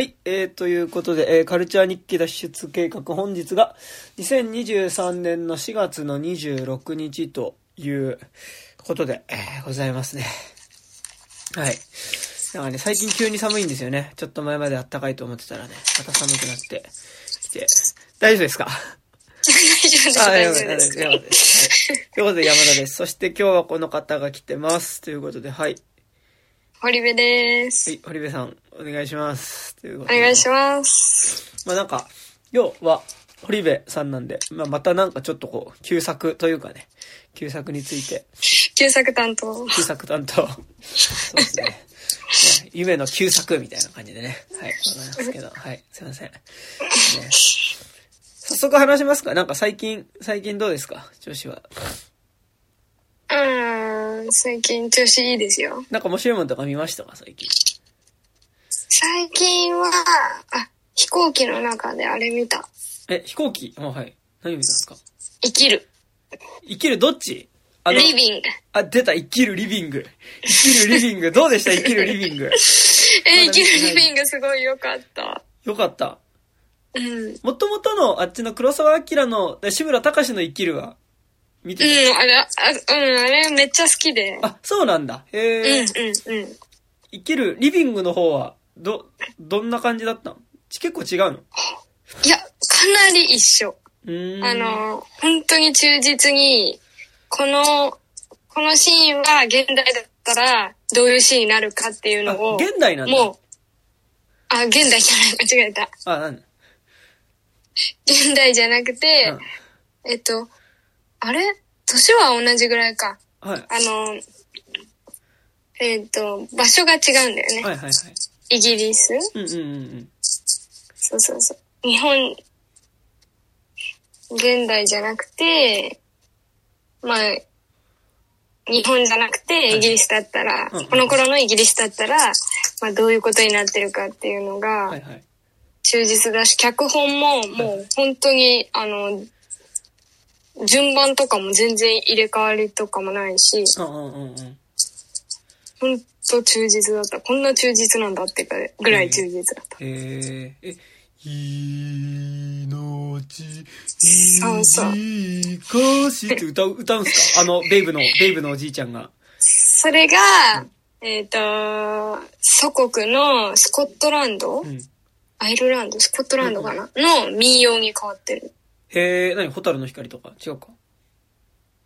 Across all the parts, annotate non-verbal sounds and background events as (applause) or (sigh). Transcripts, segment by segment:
はい、えー、ということで、えー、カルチャー日記脱出計画、本日が2023年の4月の26日ということで、えー、ございますね。はい。なんかね、最近急に寒いんですよね。ちょっと前まで暖かいと思ってたらね、また寒くなってきて。大丈夫ですか？大丈夫です。大丈夫です。はい。ということで山田です。そして今日はこの方が来てます。ということで、はい。堀部です。はい、堀部さん、お願いします。というおことで願いします。まあなんか、要は、堀部さんなんで、まあまたなんかちょっとこう、旧作というかね、旧作について、旧作担当。旧作担当、そうですね。ね夢の旧作みたいな感じでね。はい、ございますけど、はい、すいません。ね、早速話しますか？なんか最近、最近どうですか？調子は。うーん、最近調子いいですよ。なんか面白いものとか見ましたか？最近。最近は、あ、飛行機の中であれ見た。え、飛行機？あ、はい。何見たんですか？生きる。生きる？どっち？あの、リビング。あ、出た、生きるリビング。生きるリビング。どうでした？生きるリビング。(laughs) え、生きるリビングすごい良かった。よかった？うん。もともとのあっちの黒沢明の、で志村隆の生きるは、見うてん、あれ、あ、うん、あれめっちゃ好きで。た。あ、そうなんだ。へうん、え、うん、うん。生きるリビングの方は、ど、どんな感じだったの？ち結構違うの？いや、かなり一緒。あ、の、本当に忠実に、この、このシーンは現代だったら、どういうシーンになるかっていうあ、のを、現代なんだ。もう、あ、現代じゃない、間違えた。あ、なん現代じゃなくて、えっと、あれ？年は同じぐらいか。はい。あの、えっと、場所が違うんだよね。はいはいはい。イギリス？うんうんうんうん。そうそうそう。日本、現代じゃなくて、まあ、日本じゃなくてイギリスだったら、うんうんこの頃のイギリスだったら、まあどういうことになってるかっていうのがはいはい。忠実だし、脚本ももう本当に、あの、順番とかも全然入れ替わりとかもないし、うんうんうんうん。本当忠実だった。こんな忠実なんだってかぐらい忠実だった。えー、え、命、そうそうかしって歌う、歌うんすか？あの、ベイブの、ベイブのおじいちゃんが。それが、えっ、と、祖国のスコットランド、うん。アイルランド？スコットランドかな、の民謡に変わってる。へえ、何？ホタルの光とか？違うか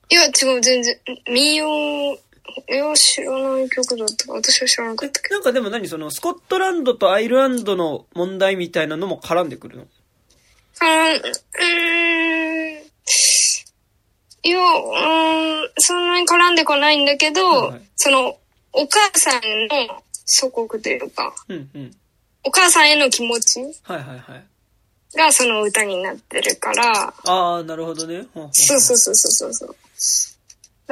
いや、違う、全然。民謡、いや、知らない曲だったか。私は知らなかったけど。なんかでも何？その、スコットランドとアイルランドの問題みたいなのも絡んでくるの？あーうーん。いや、うーん、そんなに絡んでこないんだけど、はいはいその、お母さんの祖国というか、うんうん。お母さんへの気持ちはいはいはい。がその歌になってるから、ああ、なるほどね。ほんほんそうそうそうそうそう。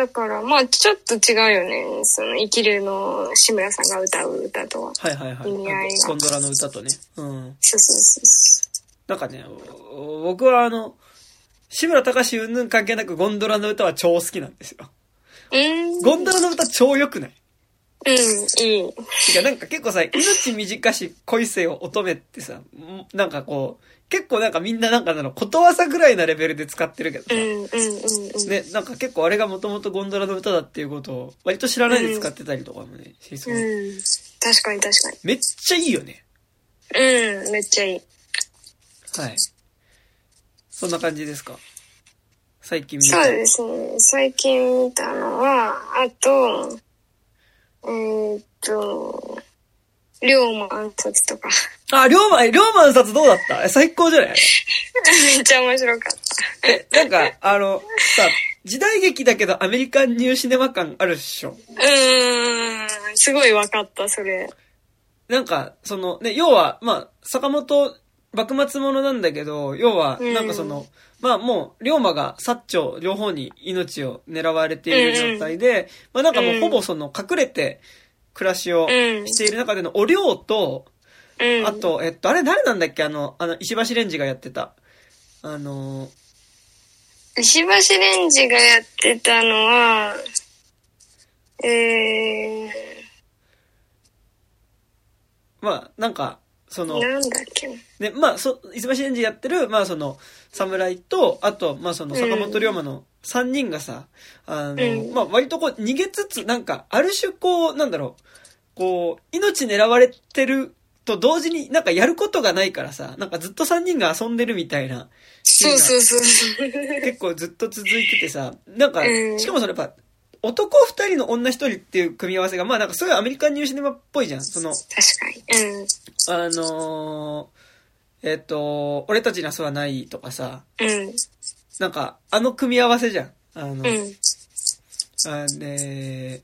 だから、まあ、ちょっと違うよね。その、生きるの志村さんが歌う歌とは。はいはいはい。意味合いがゴンドラの歌とね。うん。そうそうそうそなんかね、お僕はあの、志村隆云々関係なくゴンドラの歌は超好きなんですよ。う。ん。ゴンドラの歌超良くない？うん、いい。てかなんか結構さ、命短し恋せよ乙女ってさ、んなんかこう、結構なんかみんななんかなの、ことわざぐらいなレベルで使ってるけどさうん、うん、うん、うん。ね、なんか結構あれがもともとゴンドラの歌だっていうことを割と知らないで使ってたりとかもね、しそう。うん。確かに確かめっちゃいいよね。に。うん、めっちゃいい。はい。そんな感じですか？最近見た。そうですね。最近見たのは、あと、えーっと、龍馬暗殺とか。あ、龍馬、え龍馬の札どうだった？え最高じゃない？めっちゃ面白かった。え、なんか、あの、さ、時代劇だけどアメリカンニューシネマ感あるっしょ？うーん、すごい分かった、それ。なんか、その、ね、要は、まあ、坂本、幕末ものなんだけど、要は、うん。なんかその、まあもう、龍馬が薩長両方に命を狙われている状態で、まあなんかもうほぼその隠れて暮らしをうんしている中でのお龍と、うん。あと、えっと、あれ誰なんだっけ？あの、あの、石橋レンジがやってた。あの、石橋レンジがやってたのは、えー、まあ、なんか、その、なんだっけな。で、まあ、そ、忙しいエンジンやってる、まあ、その、侍と、あと、まあ、その、坂本龍馬の3人がさ、あの、うんまあ、割とこう、逃げつつ、なんか、ある種こう、なんだろう、こう、命狙われてると同時になんかやることがないからさ、なんかずっと3人が遊んでるみたいな、そうそうそう。結構ずっと続いててさ、なんかう、んしかもそれやっぱ、男2人の女1人っていう組み合わせが、まあなんかすごいアメリカンニューシネマっぽいじゃん。その、確かに。うん。あのーえっ、と、俺たちにはそうはないとかさ、うん。なんか、あの組み合わせじゃん。あの、うん。あね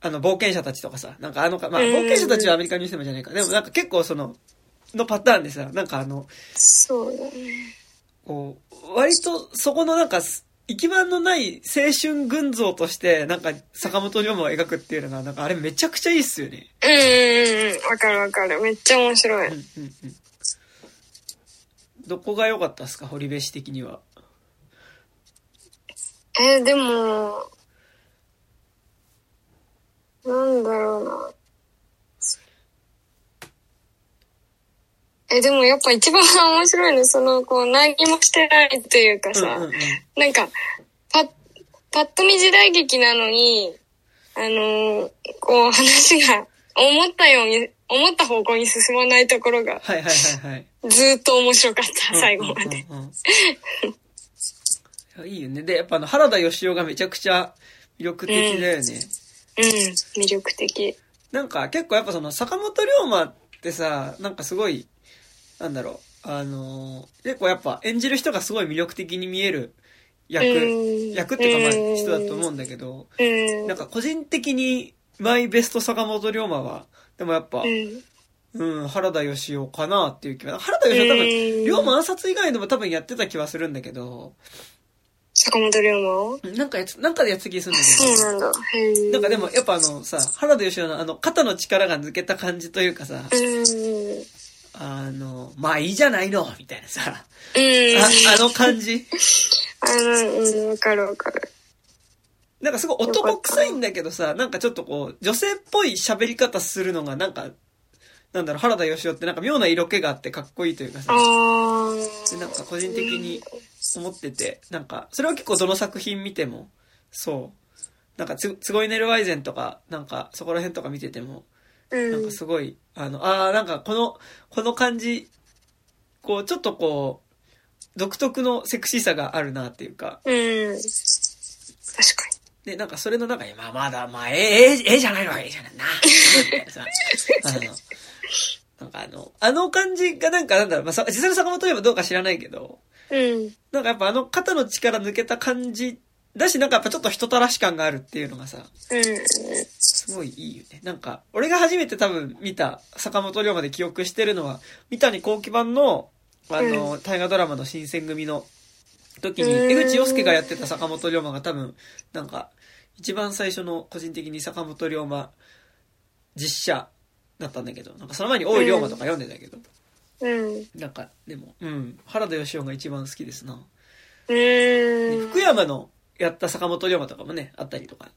あの、冒険者たちとかさ、なんかあのか、まあ、うん冒険者たちはアメリカンニューシネマじゃないか。でもなんか結構その、のパターンでさ、なんかあの、そうだね。こう、割とそこのなんか、行き場のない青春群像として、なんか坂本龍馬を描くっていうのが、なんかあれめちゃくちゃいいっすよね。うんうんうんうん。わかるわかる。めっちゃ面白い。うんうんうん。どこが良かったっすか？堀部氏的には。えーでも、なんだろうな。え、でもやっぱ一番面白いの、その、こう、何もしてないっていうかさ、うんうんうん。なんか、パッ、パッと見時代劇なのに、あのーこう、話が思ったように、思った方向に進まないところが、はいはいはいはい。ずーっと面白かった、最後まで。うんうんうんうん (laughs) いやいいよね。で、やっぱあの、原田義雄がめちゃくちゃ魅力的だよね。うん、魅力的。なんか結構やっぱその坂本龍馬ってさ、なんかすごい、なんだろう、あのー結構やっぱ演じる人がすごい魅力的に見える役、うん役っていうかまうんあ人だと思うんだけど、うん。なんか個人的にマイベスト坂本龍馬は、でもやっぱ、うん。うん、原田義雄かなっていう気は、原田義雄多分、うん龍馬暗殺以外でも多分やってた気はするんだけど、坂本龍馬？をなんかやつ、なんかでやってた気がするんだけど、そうなんだ。へえ。なんかでも、やっぱあのさ、原田義雄のあの肩の力が抜けた感じというかさ、うん。あの、まあいいじゃないの、みたいなさ、うん。ああの感じ。あの、うん、わかるわかる。なんかすごい男臭いんだけどさ、なんかちょっとこう、女性っぽい喋り方するのがなんか、なんだろう、原田義雄ってなんか妙な色気があってかっこいいというかさ。でなんか個人的に思ってて、なんか、それは結構どの作品見ても、そう。なんかつ、つごいネルワイゼンとか、なんか、そこら辺とか見てても、うん。なんかすごい、あの、ああ、なんかこの、この感じ、こう、ちょっとこう、独特のセクシーさがあるなっていうか、うん。確かで、なんかそれの中に、まあまだ、まあ、ええ、ええ、ええじゃないの、ええじゃないな、(laughs) あの、なんかあの、あの感じがなんかなんだろう、まあ、さ実際の坂本龍馬どうか知らないけど、に。うん。なんかやっぱあの肩の力抜けた感じだし、なんかやっぱちょっと人たらし感があるっていうのがさ、うん。すごいいいよね。なんか、俺が初めて多分見た坂本龍馬で記憶してるのは、三谷幸喜版の、あの、大河ドラマの新選組の時に、うん江口洋介がやってた坂本龍馬が多分、なんか、一番最初の個人的に坂本龍馬実写だったんだけど、なんかその前に大井龍馬とか読んでたけど、うん。なんか、でも、うん、原田義雄が一番好きですな。うでん。福山のやった坂本龍馬とかもね、あったりとか。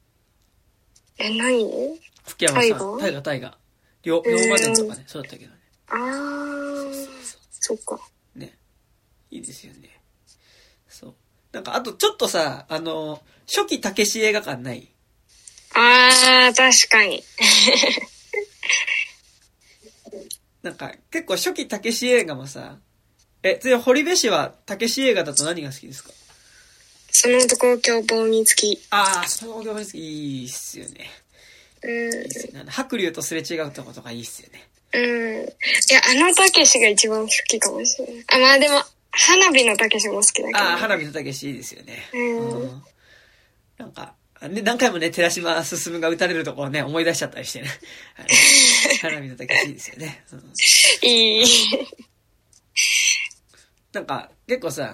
え、何福山さん、大河大河。龍龍馬伝とかね、そうだったけどね。あー。そっか。ね。いいですよね。そう。なんか、あとちょっとさ、あの、初期たけし映画館ない？あー、確かに。(laughs) なんか、結構初期たけし映画もさ、え、つい堀部氏はたけし映画だと何が好きですか？その男凶暴見つき。ああ、その業界いいっすよね。うん。いいっすよね。あの白龍とすれ違うとことかいいっすよね。うん。いや、あのたけしが一番好きかもしれない。あ、まあでも、花火のたけしも好きだけど。ああ、花火のたけしいいですよね。うんうんなんか、ね、何回もね、寺島進が撃たれるところね、思い出しちゃったりしてね。はい (laughs) 花火のたけしいいですよね。うんいい。なんか、結構さ、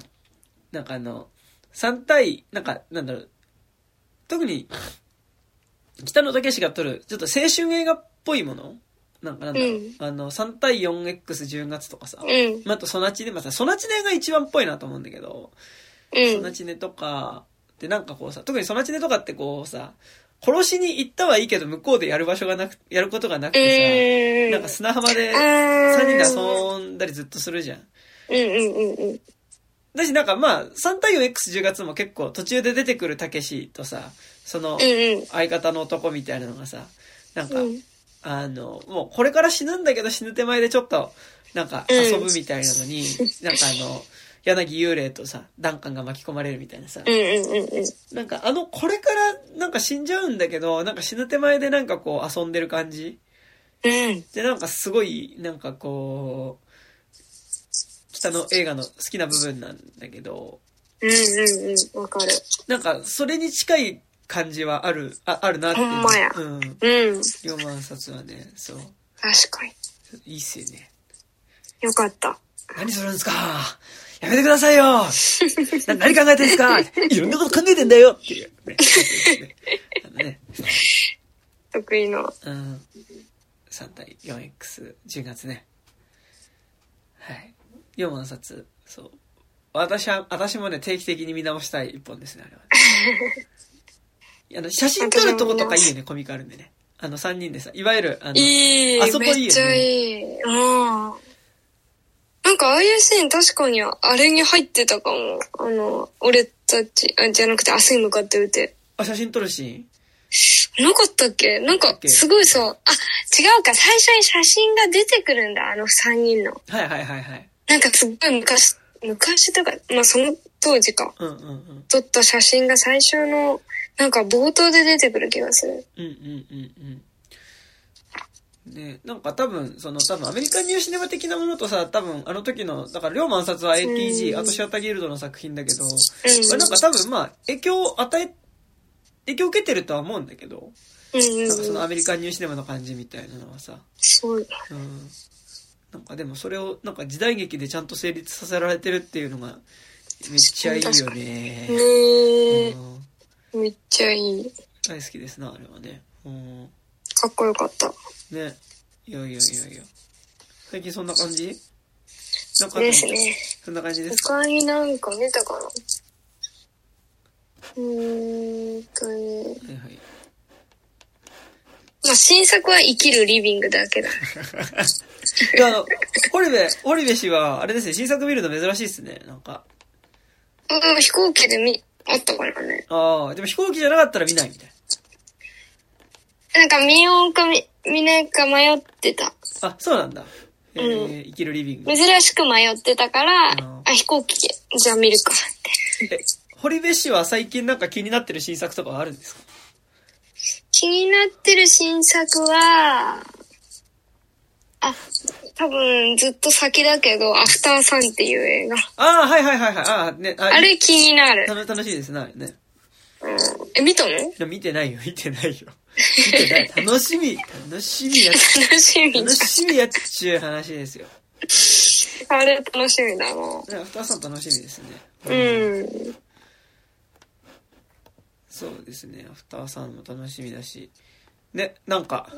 なんかあの、3対、なんか、なんだろう、特に、北野武が撮る、ちょっと青春映画っぽいもの？なんかなんだろう、うんあの、3対 4X10 月とかさ、うん。まああとソナチネ、まあさ、ソナチネが一番っぽいなと思うんだけど、うん。ソナチネとか、でなんかこうさ、特にソナチネとかってこうさ、殺しに行ったはいいけど、向こうでやる場所がなく、やることがなくうてさ、ん。なんか砂浜であ3人でー遊んだりずっとするじゃん。うんうんうんうん。だしなんかまあ、3対 4X10 月も結構途中で出てくるたけしとさ、その。相方の男みたいなのがさ、なんか、うんあの、もうこれから死ぬんだけど死ぬ手前でちょっと、なんか遊ぶみたいなのに、(laughs) なんかあの、柳幽霊とさ、ダンカンが巻き込まれるみたいなさ。なんかあの、これからなんか死んじゃうんだけど、なんか死ぬ手前でなんかこう遊んでる感じうん。で、なんかすごい、なんかこう、北の映画の好きな部分なんだけど、うんうんうん。わかる。なんかそれに近い感じはある、ああるなって。ほんまやうん。うん。龍馬暗殺はね、そう。確かに。いいっすよね。よかった。何するんですか？やめてくださいよな何考えてんすか？いろんなこと考えてんだよっていう、ね。ね、(laughs) 得意の。うん。3対 4X、10月ね。はい。4万冊、そう。私は、私もね、定期的に見直したい一本ですね、あれは、ね。(laughs) あの、写真撮るとことかいいよね、コミカルでね。あの、3人でさ、いわゆる、あの、いい。あそこいいよねめっちゃいい。うん。なんかああいうシーン確かにあれに入ってたかも。あの、俺たち、あじゃなくて明日に向かって打て。あ、写真撮るシーン？なかったっけ？なんかすごいさ、あ、違うか、最初に写真が出てくるんだ、あの3人の。はいはいはいはい。なんかすっごい昔、昔とか、まあその当時か。うんうんうん。撮った写真が最初の、なんか冒頭で出てくる気がする。うんうんうんうん。ね、なんか多分、その多分アメリカンニューシネマ的なものとさ、多分あの時の、だから、龍馬暗殺は ATG、うんあとシアターギルドの作品だけど、うん。まあなんか多分まあ、影響を与え、影響を受けてるとは思うんだけど、うんうんなんかそのうん。アメリカンニューシネマの感じみたいなのはさ、そう。うん。なんかでもそれをなんか時代劇でちゃんと成立させられてるっていうのが、めっちゃいいよね。ねえ、うんめっちゃいい。大好きですな、あれはね。うん。かっこよかった。ね。いやいやいやいや。最近そんな感じ？なんかですね。そんな感じですか？他になんか見たかな？うーんとね。はいはい。まあ、新作は生きるリビングだけだ。(laughs) いや、あの、堀部、堀部氏は、あれですね、新作見るの珍しいっすね、なんか。うん、飛行機で見、あったからね。ああ、でも飛行機じゃなかったら見ないみたいなんか見ようか見、見ないか迷ってた。な。あ、そうなんだ。えーう生きるリビング。珍しく迷ってたから、うんあ、飛行機、じゃあ見るかって。え、堀部氏は最近なんか気になってる新作とかあるんですか？気になってる新作は、あ、多分ずっと先だけど、アフターサンっていう映画。ああ、はいはいはいはい。ああ、ね、ああれ気になる。楽楽しいですね、あれね。うん、え、見たの？いや見てないよ、見てないよ。見てない。(laughs) 楽しみ、楽しみやっ楽しみ楽しみやっちゅう話ですよ。だ。あれ楽しみだな。ね、アフターさん楽しみですね。うん。そうですね。アフターさんも楽しみだし。ね、なんか、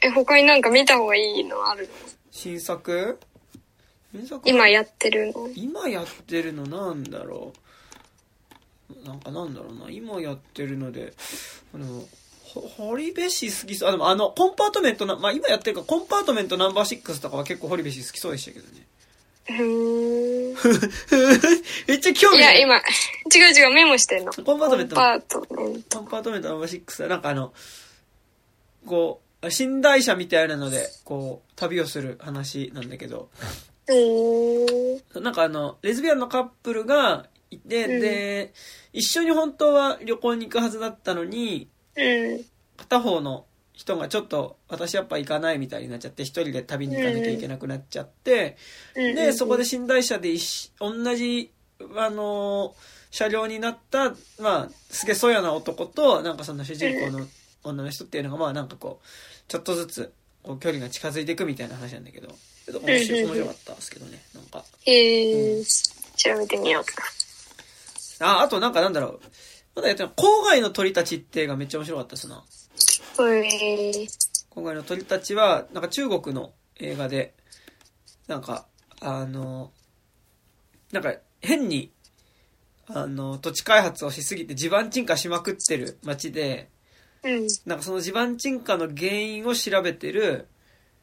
え、他になんか見た方がいいのあるの？新作？今やってるの？今やってるのなんだろう？なんかなんだろうな。今やってるので、あの、ほ堀部氏好きそう。あ、でもあの、コンパートメントな、まあ今やってるか、コンパートメントナンバー6とかは結構堀部氏好きそうでしたけどね。うーん。(laughs) めっちゃ興味いや、今、違う違う、メモしてんの。コンパートメントコンパートメント。コンパートメントナンバー6はなんかあの、こう、寝台車みたいなので、こう、旅をする話なんだけど。なんかあの、レズビアンのカップルがいて、うんで、一緒に本当は旅行に行くはずだったのに、うん。片方の人がちょっと、私やっぱ行かないみたいになっちゃって、一人で旅に行かなきゃいけなくなっちゃって、うん。で、そこで寝台車で同じ、あのー車両になった、まあ、すげえそやな男と、なんかその主人公の女の人っていうのが、まあなんかこう、ちょっとずつ、こう距離が近づいていくみたいな話なんだけど、ちょっと面白い面白かったですけどね、なんか。へえ、調べてみようか。あ、あとなんかなんだろう。まだやってない。郊外の鳥たちって映画めっちゃ面白かったですな。へえ。郊外の鳥たちは、なんか中国の映画で、なんか、あの、なんか変に、あの、土地開発をしすぎて地盤沈下しまくってる街で、ううん。なんかその地盤沈下の原因を調べてる、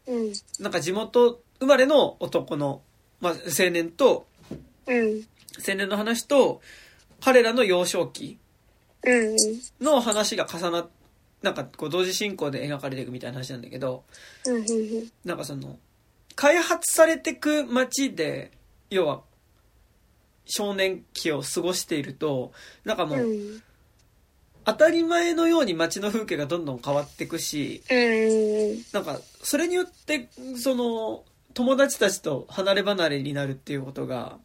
うん。なんか地元生まれの男の、まあ、青年と、うん。青年の話と、彼らの幼少期うん。の話が重なっ、なんかこう同時進行で描かれていくみたいな話なんだけど。なんかその、開発されてく街で、要は、少年期を過ごしていると、なんかもう、うん。当たり前のように街の風景がどんどん変わっていくし、うん。なんか、それによって、その、友達たちと離れ離れになるっていうことが、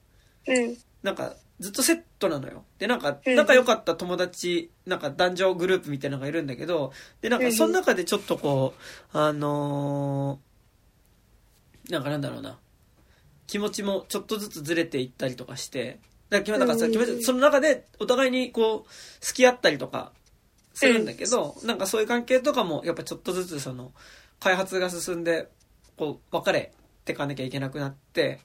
うん。なんか、ずっとセットなのよ。で、なんか、うん仲良かった友達、なんか男女グループみたいなのがいるんだけど、で、なんか、その中でちょっとこう、あのーなんかなんだろうな、気持ちもちょっとずつずれていったりとかして、だから、なんかさ、うん気持ちその中でお互いにこう、付き合ったりとかするんだけど、なんかそういう関係とかも、やっぱちょっとずつその、開発が進んで、こう、別れてかなきゃいけなくなって、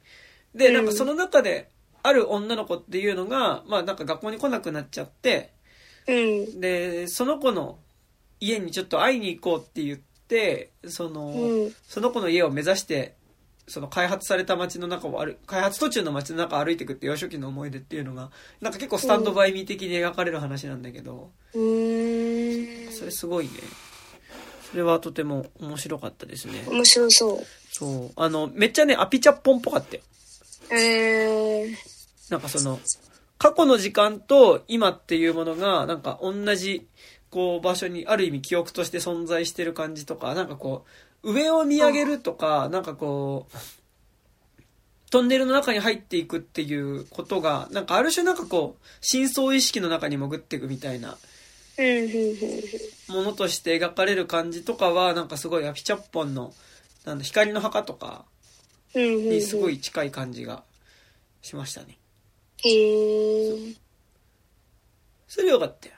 で、なんかその中で、ある女の子っていうのが、まあなんか学校に来なくなっちゃって、うん。で、その子の家にちょっと会いに行こうって言って、その、うん。その子の家を目指して、その開発された街の中を歩開発途中の街の中を歩いていくって幼少期の思い出っていうのが、なんか結構スタンドバイミー的に描かれる話なんだけど、うん。それすごいね。それはとても面白かったですね。面白そう。そう。あの、めっちゃね、アピチャッポンっぽかったよ。えー。なんかその、過去の時間と今っていうものが、なんか同じ、こう場所にある意味記憶として存在してる感じとか、なんかこう、上を見上げるとか、なんかこう、トンネルの中に入っていくっていうことが、なんかある種なんかこう、深層意識の中に潜っていくみたいな。ものとして描かれる感じとかは、なんかすごいアピチャッポンの、なんだ、光の墓とかうん。にすごい近い感じがしましたね。へー。それよかったよ。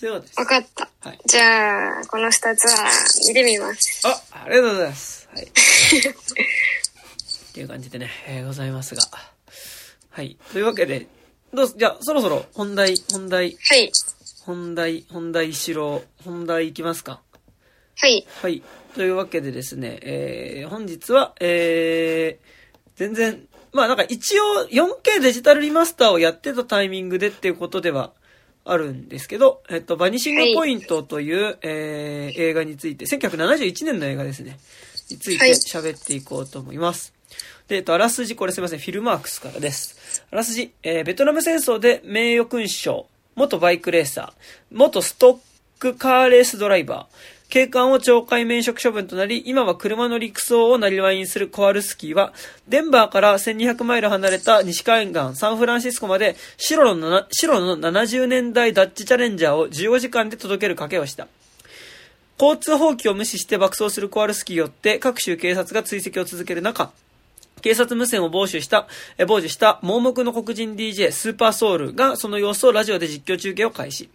それよかったですわ。かった。はい。じゃあ、この二つは見てみます。あ、ありがとうございます。はい。(laughs) っていう感じでね、えーございますが。はい。というわけで、どうす、じゃあ、そろそろ本題、本題、はい。本題、本題しろ、本題いきますか。はい。はい。というわけでですね、えー、本日は、えー、全然、まあなんか一応 4K デジタルリマスターをやってたタイミングでっていうことではあるんですけど、えっと、バニシングポイントという、えー映画について、1971年の映画ですね。についてはい喋っていこうと思います。で、えっと、あらすじ、これすいません、フィルマークスからです。あらすじ、えーベトナム戦争で名誉勲章、元バイクレーサー、元ストックカーレースドライバー、警官を懲戒免職処分となり、今は車の陸送をなりわいにするコアルスキーは、デンバーから1200マイル離れた西海岸サンフランシスコまで白の白の70年代ダッチチャレンジャーを15時間で届ける賭けをした。交通法規を無視して爆走するコアルスキーよって各州警察が追跡を続ける中、警察無線を傍受した、え傍受した盲目の黒人 DJ スーパーソウルがその様子をラジオで実況中継を開始。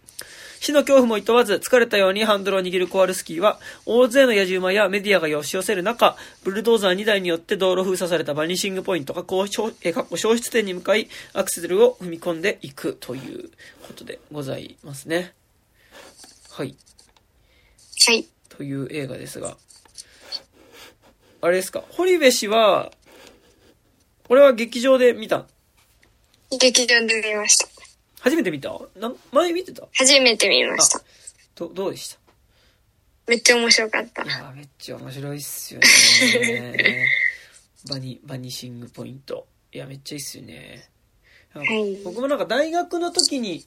死の恐怖も厭わず疲れたようにハンドルを握るコアルスキーは大勢の野じ馬やメディアが押し寄せる中、ブルドーザー2台によって道路封鎖されたバニシングポイントがこう消えかっこ消失点に向かいアクセルを踏み込んでいくということでございますね。はい。はい。という映画ですが。あれですか？堀部氏は、これは劇場で見た劇場で見ました。初めて見た？なん前見てた？初めて見ました。どどうでした？めっちゃ面白かったい。やーめっちゃ面白いっすよね。(laughs) バニ、バニシングポイント。いや、めっちゃいいっすよね。い僕もなんか大学の時に、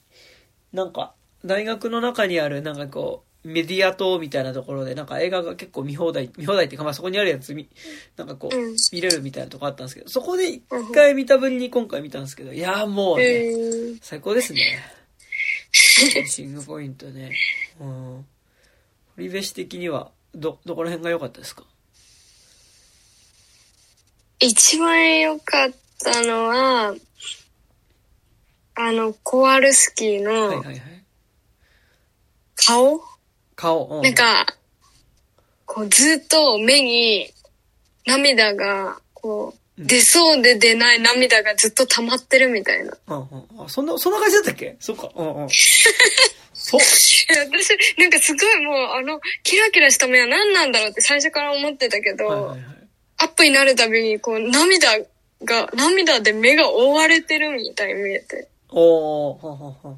なんか、大学の中にある、なんかこう、メディア棟みたいなところで、なんか映画が結構見放題、見放題っていうか、まあそこにあるやつ見、なんかこう、うん見れるみたいなとこあったんですけど、そこで一回見たぶりに今回見たんですけど、いやーもうね、えー、最高ですね。(laughs) シングポイントね。うん。堀部氏的には、ど、どこら辺が良かったですか？一番良かったのは、あの、コアルスキーのはいはいはい。顔、顔。うんなんか、こうずっと目に涙が、こう、出そうで出ない涙がずっと溜まってるみたいな。うんうん。あ、そんな、そんな感じだったっけ？そっか。うんうん。(laughs) そう。私、なんかすごいもう、あの、キラキラした目は何なんだろうって最初から思ってたけど、はいはいはい。アップになるたびに、こう、涙が、涙で目が覆われてるみたいに見えて、おー、はははは。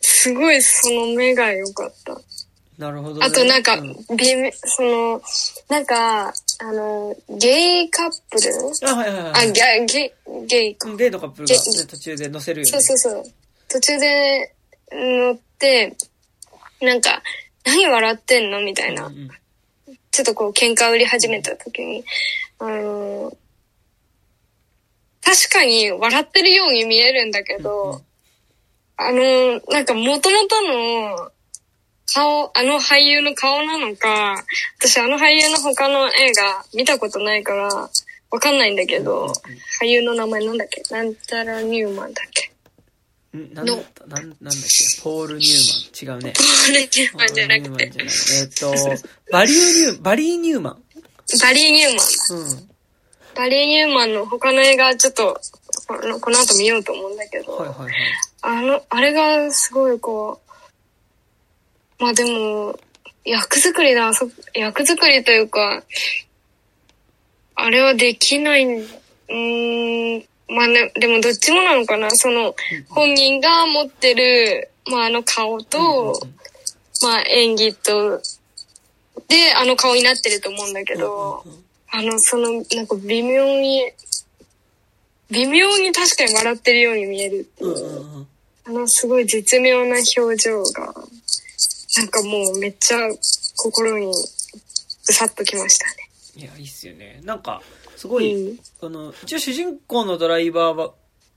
すごいその目が良かった。なるほど、ね。あとなんかう、微妙、その、なんか、あの、ゲイカップル？あ、はいはいはい。あ、ゲイ、ゲイか。ゲイのカップルが、途中で乗せるよね。そうそうそう。途中で乗って、なんか、何笑ってんの？みたいなうん。うんちょっとこう喧嘩売り始めた時に、あのー確かに笑ってるように見えるんだけど、あのーなんか元々の顔、あの俳優の顔なのか、私あの俳優の他の映画見たことないから、わかんないんだけど、俳優の名前なんだっけ？なんたらニューマンだっけ？うん？なんだった？なん、なんだっけ？ポール・ニューマン？違うね。ポール・ニューマンじゃなくて。えっ、と、バリュー・ニュー、バリー・ニューマン？バリー・ニューマンだ。うん。バリー・ニューマンの他の映画ちょっと、このこの後見ようと思うんだけど、はいはいはい。あの、あれがすごいこう、まあでも、役作りだ、そ役作りというか、あれはできない、うーん、まあね、でもどっちもなのかな、その、本人が持ってる、まああの顔と、まあ演技と、で、あの顔になってると思うんだけど、あの、その、なんか微妙に、微妙に確かに笑ってるように見えるっていう。あのすごい絶妙な表情が、なんかもうめっちゃ心にうさっときましたね。いや、いいっすよね。なんか、すごい、うんこの、一応主人公のドライバーは、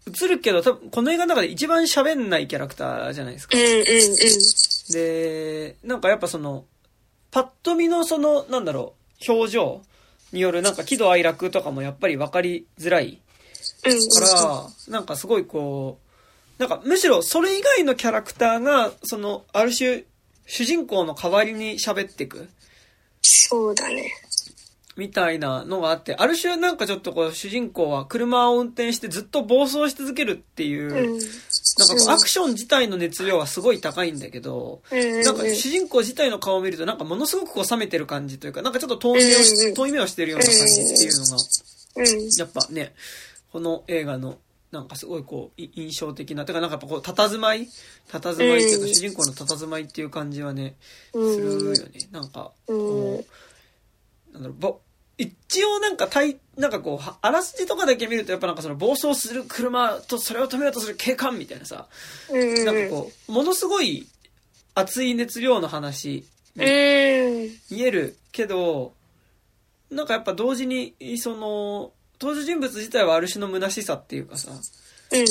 映るけど、多分この映画の中で一番喋んないキャラクターじゃないですかうん。うんうん。で、なんかやっぱその、パッと見のその、なんだろう、表情によるなんか喜怒哀楽とかもやっぱり分かりづらい。から、なんかすごいこう、なんかむしろそれ以外のキャラクターが、その、ある種、主人公の代わりに喋ってく？そうだね。みたいなのがあって、ある種なんかちょっとこう主人公は車を運転してずっと暴走し続けるっていう、うん。なんかこうアクション自体の熱量はすごい高いんだけど、うんなんか主人公自体の顔を見るとなんかものすごくこう冷めてる感じというか、なんかちょっと遠い目をしうんうん遠い目をしてるような感じっていうのが、うん。やっぱね、この映画のなんかすごいこうい印象的な、てかなんかやっぱこう佇まい佇まいっていうかうん主人公の佇まいっていう感じはね、うんするよね。なんか、うんこう、なんだろう、ぼ一応なんか対、なんかこう、はあらすじとかだけ見るとやっぱなんかその暴走する車とそれを止めようとする警官みたいなさ、うん。なんかこう、ものすごい熱い熱量の話うん。に見えるけど、なんかやっぱ同時に、その、登場人物自体はある種の虚しさっていうかさ、うん。うん。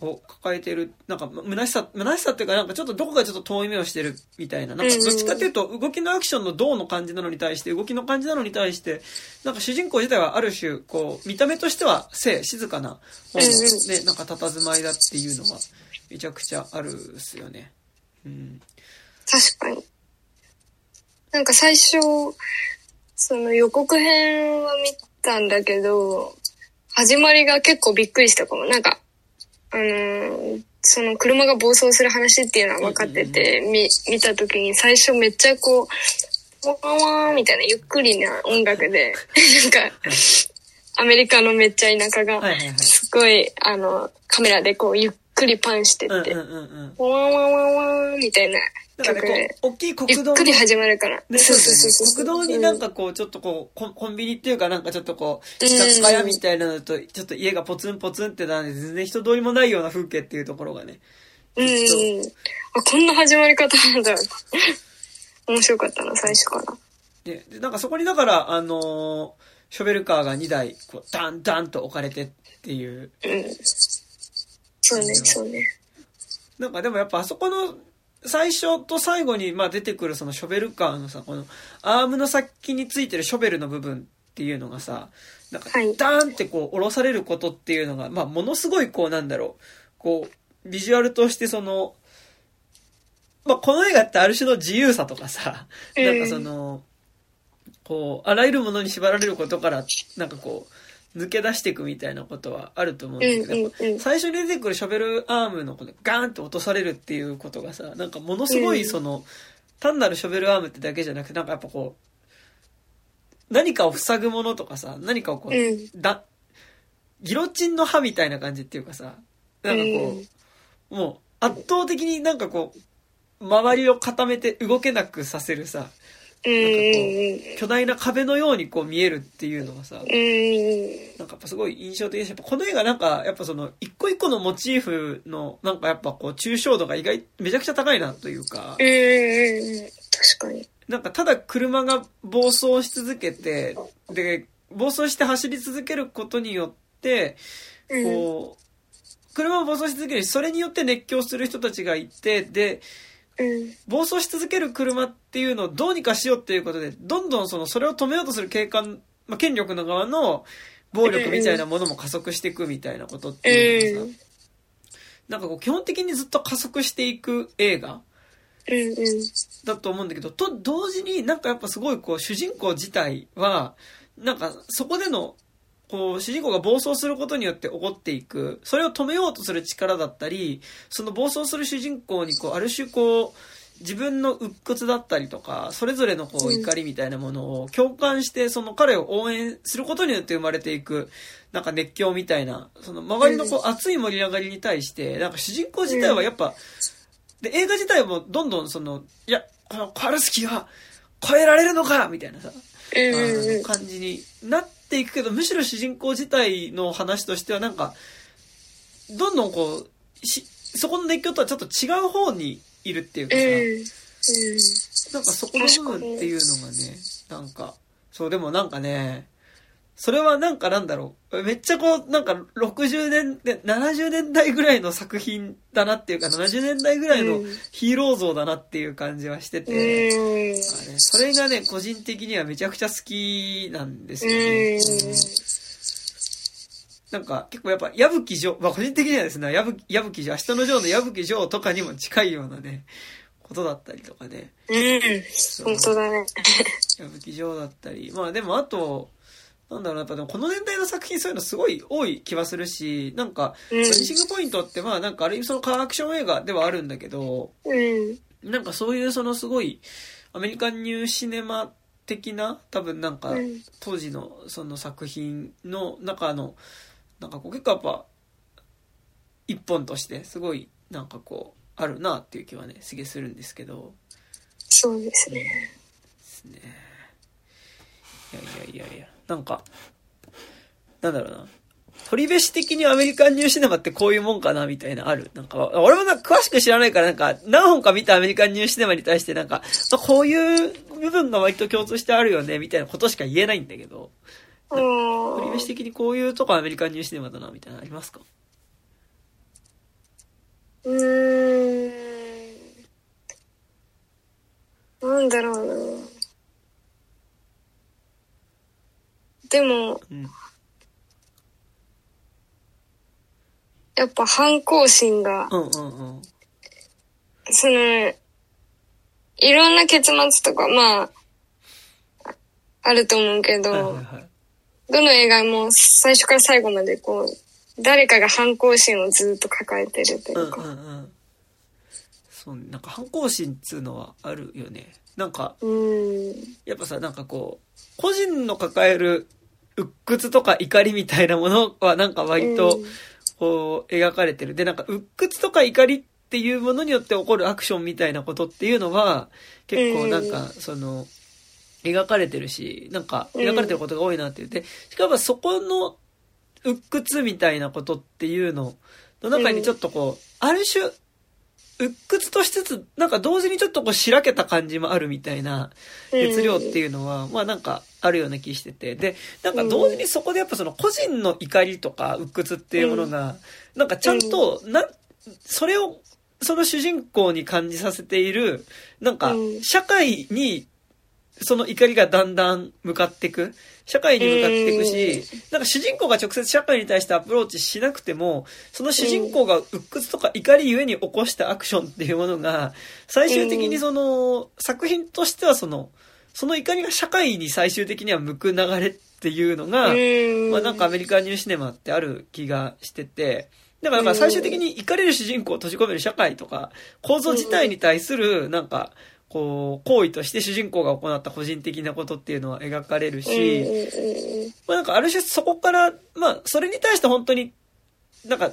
を抱えてる、なんか、虚しさ、虚しさっていうか、なんかちょっとどこかちょっと遠い目をしてるみたいな。なんか、どっちかっていうと、動きのアクションの銅の感じなのに対して、動きの感じなのに対して、なんか主人公自体はある種、こう、見た目としては、静、静かな方の、うんうんね、なんか佇まいだっていうのが、めちゃくちゃあるっすよね。うん。確かに。なんか最初、その予告編は見たんだけど、始まりが結構びっくりしたかも。なんか、あのーその車が暴走する話っていうのは分かってて、見、見た時に最初めっちゃこう、ワンワーンみたいなゆっくりな音楽で、(laughs) なんか、アメリカのめっちゃ田舎が。すごい、あの、カメラでこうゆっくりパンしてって、みたいななんかね、こう、大きいゆ国道のっくり始まるから。で、そうですね。国道になんかこう、ちょっとこう、コンビニっていうかなんかちょっとこう、うん雑貨屋みたいなのと、ちょっと家がポツンポツンってなんで、全然人通りもないような風景っていうところがね。うんうん。あ、こんな始まり方なんだ。面白かったな、最初から。で、でなんかそこにだから、あのーショベルカーが2台、こう、ダンダンと置かれてっていう。うん。そうね、そうね。なんかでもやっぱあそこの、最初と最後にまあ出てくるそのショベルカーのさ、このアームの先についてるショベルの部分っていうのがさ、なんかはい。ダーンってこう下ろされることっていうのが、まあものすごいこうなんだろう、こう、ビジュアルとしてその、まあこの映画ってある種の自由さとかさ、うん。なんかその、こう、あらゆるものに縛られることから、なんかこう、抜け出していくみたいなことはあると思うんだけど、うんうんうん。最初に出てくるショベルアームのこのガーンって落とされるっていうことがさ、なんかものすごいその、単なるショベルアームってだけじゃなくて、なんかやっぱこう、何かを塞ぐものとかさ、何かをこう、うん。だ、ギロチンの刃みたいな感じっていうかさ、なんかこう、もう圧倒的になんかこう、周りを固めて動けなくさせるさ、うんうん巨大な壁のようにこう見えるっていうのはさ、うん。なんかやっぱすごい印象的でした。やっぱこの映画なんか、やっぱその、一個一個のモチーフの、なんかやっぱこう、抽象度が意外、めちゃくちゃ高いなというかうん、うんうん。確かに。なんかただ車が暴走し続けて、で、暴走して走り続けることによって、うん。こう、車を暴走し続けるし、それによって熱狂する人たちがいて、で、うん。暴走し続ける車っていうのをどうにかしようっていうことで、どんどんその、それを止めようとする警官、まあ、権力の側の暴力みたいなものも加速していくみたいなことっていうのがさ、なんかこう、基本的にずっと加速していく映画。だと思うんだけど、と同時になんかやっぱすごいこう、主人公自体は、なんかそこでの、こう、主人公が暴走することによって起こっていく、それを止めようとする力だったり、その暴走する主人公にこう、ある種こう、自分の鬱屈だったりとか、それぞれのこう、うん怒りみたいなものを共感して、その彼を応援することによって生まれていく、なんか熱狂みたいな、その周りのこう、熱い盛り上がりに対して、なんか主人公自体はやっぱ、で、映画自体もどんどんその、いや、このカルスキーは超えられるのかみたいなさ、感じになっていくけど、むしろ主人公自体の話としてはなんか、どんどんこう、し、そこの熱狂とはちょっと違う方にいるっていうかさ、うん。なんかそこの部分っていうのがね、なんか、そう、でもなんかね、それはなんかなんだろう。めっちゃこう、なんか60年で、70年代ぐらいの作品だなっていうか、70年代ぐらいのうんヒーロー像だなっていう感じはしてうて、ん。あれそれがね、個人的にはめちゃくちゃ好きなんですようね。ん。なんか結構やっぱ矢吹城、まあ個人的にはですね、矢吹矢吹城、明日の城の矢吹城とかにも近いようなね、ことだったりとかね。うん。本当だね。矢吹城だったり。まあでもあと、なんだろうな、やっぱでもこの年代の作品そういうのすごい多い気はするし、なんか、うんシングポイントってまあなんかある意味そのカーアクション映画ではあるんだけど、うん。なんかそういうそのすごいアメリカンニューシネマ的な多分なんかうん当時のその作品の中のなんかこう結構やっぱ一本としてすごいなんかこうあるなっていう気はねすげえするんですけど。そうですね。ですねいやいやいやいや。なんかなんだろうな。鳥飯的にアメリカンニューシネマってこういうもんかなみたいなある？なんか、俺もなんか詳しく知らないからなんか何本か見たアメリカンニューシネマに対してなんか、こういう部分が割と共通してあるよねみたいなことしか言えないんだけど、鳥飯う的にこういうとこアメリカンニューシネマだなみたいなのありますか？ーん。なんだろうな。でも、うん。やっぱ反抗心が、うんうんうん。その、いろんな結末とか、まあ、ああると思うけど、はいはいはい。どの映画も最初から最後までこう、誰かが反抗心をずっと抱えてるといううんか。うんうん。そう、なんか反抗心っつうのはあるよね。なんか、うん。やっぱさ、なんかこう、個人の抱える鬱屈とか怒りみたいなものはなんか割とうん、こう、描かれてる。で、なんか鬱屈とか怒りっていうものによって起こるアクションみたいなことっていうのは、結構なんか、その、描かれてるし、なんか、描かれてることが多いなって言って、しかもそこの鬱屈みたいなことっていうのの中にちょっとこう、ある種、鬱屈としつつ、なんか同時にちょっとこう、しらけた感じもあるみたいな、熱量っていうのは、まあなんかあるような気してて。で、なんか同時にそこでやっぱその個人の怒りとか鬱屈っていうものが、なんかちゃんと、な、それを、その主人公に感じさせている、なんかうん。社会に、その怒りがだんだん向かっていく。社会に向かっていくし、なんか主人公が直接社会に対してアプローチしなくても、その主人公が鬱屈とか怒りゆえに起こしたアクションっていうものが、最終的にその、作品としてはその、その怒りが社会に最終的には向く流れっっていうのが、うん。まあなんかアメリカニューシネマってある気がしてて、だから最終的に怒れる主人公を閉じ込める社会とか、構造自体に対する、なんか、こう、行為として主人公が行った個人的なことっていうのは描かれるうんし、まあなんかある種そこから、まあそれに対して本当に、なんか、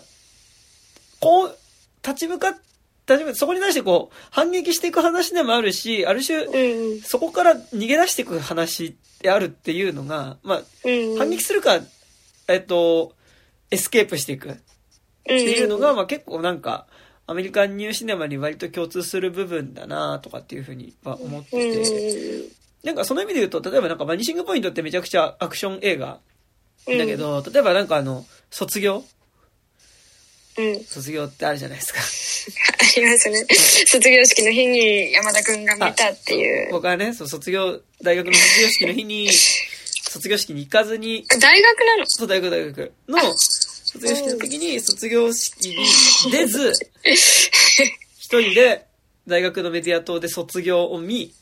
こう、立ち向かっ、立ち向かそこに対してこう、反撃していく話でもあるし、ある種、そこから逃げ出していく話であるっていうのが、まあ、うん。反撃するか、えっと、エスケープしていくっていうのが、まあ結構なんか、アメリカンニューシネマに割と共通する部分だなとかっていうふうには思ってうん。て、なんかその意味で言うと、例えばなんかバニシングポイントってめちゃくちゃアクション映画うん。だけど、例えばなんかあの、卒業うん。卒業ってあるじゃないですか。ありますね。卒業式の日に山田くんが見たっていう。僕はね、そう卒業、大学の卒業式の日に、(laughs) 卒業式に行かずに、大学なの？そう、大学大学の卒業式の時に卒業式に出ず、一人で大学のメディア棟で卒業を見、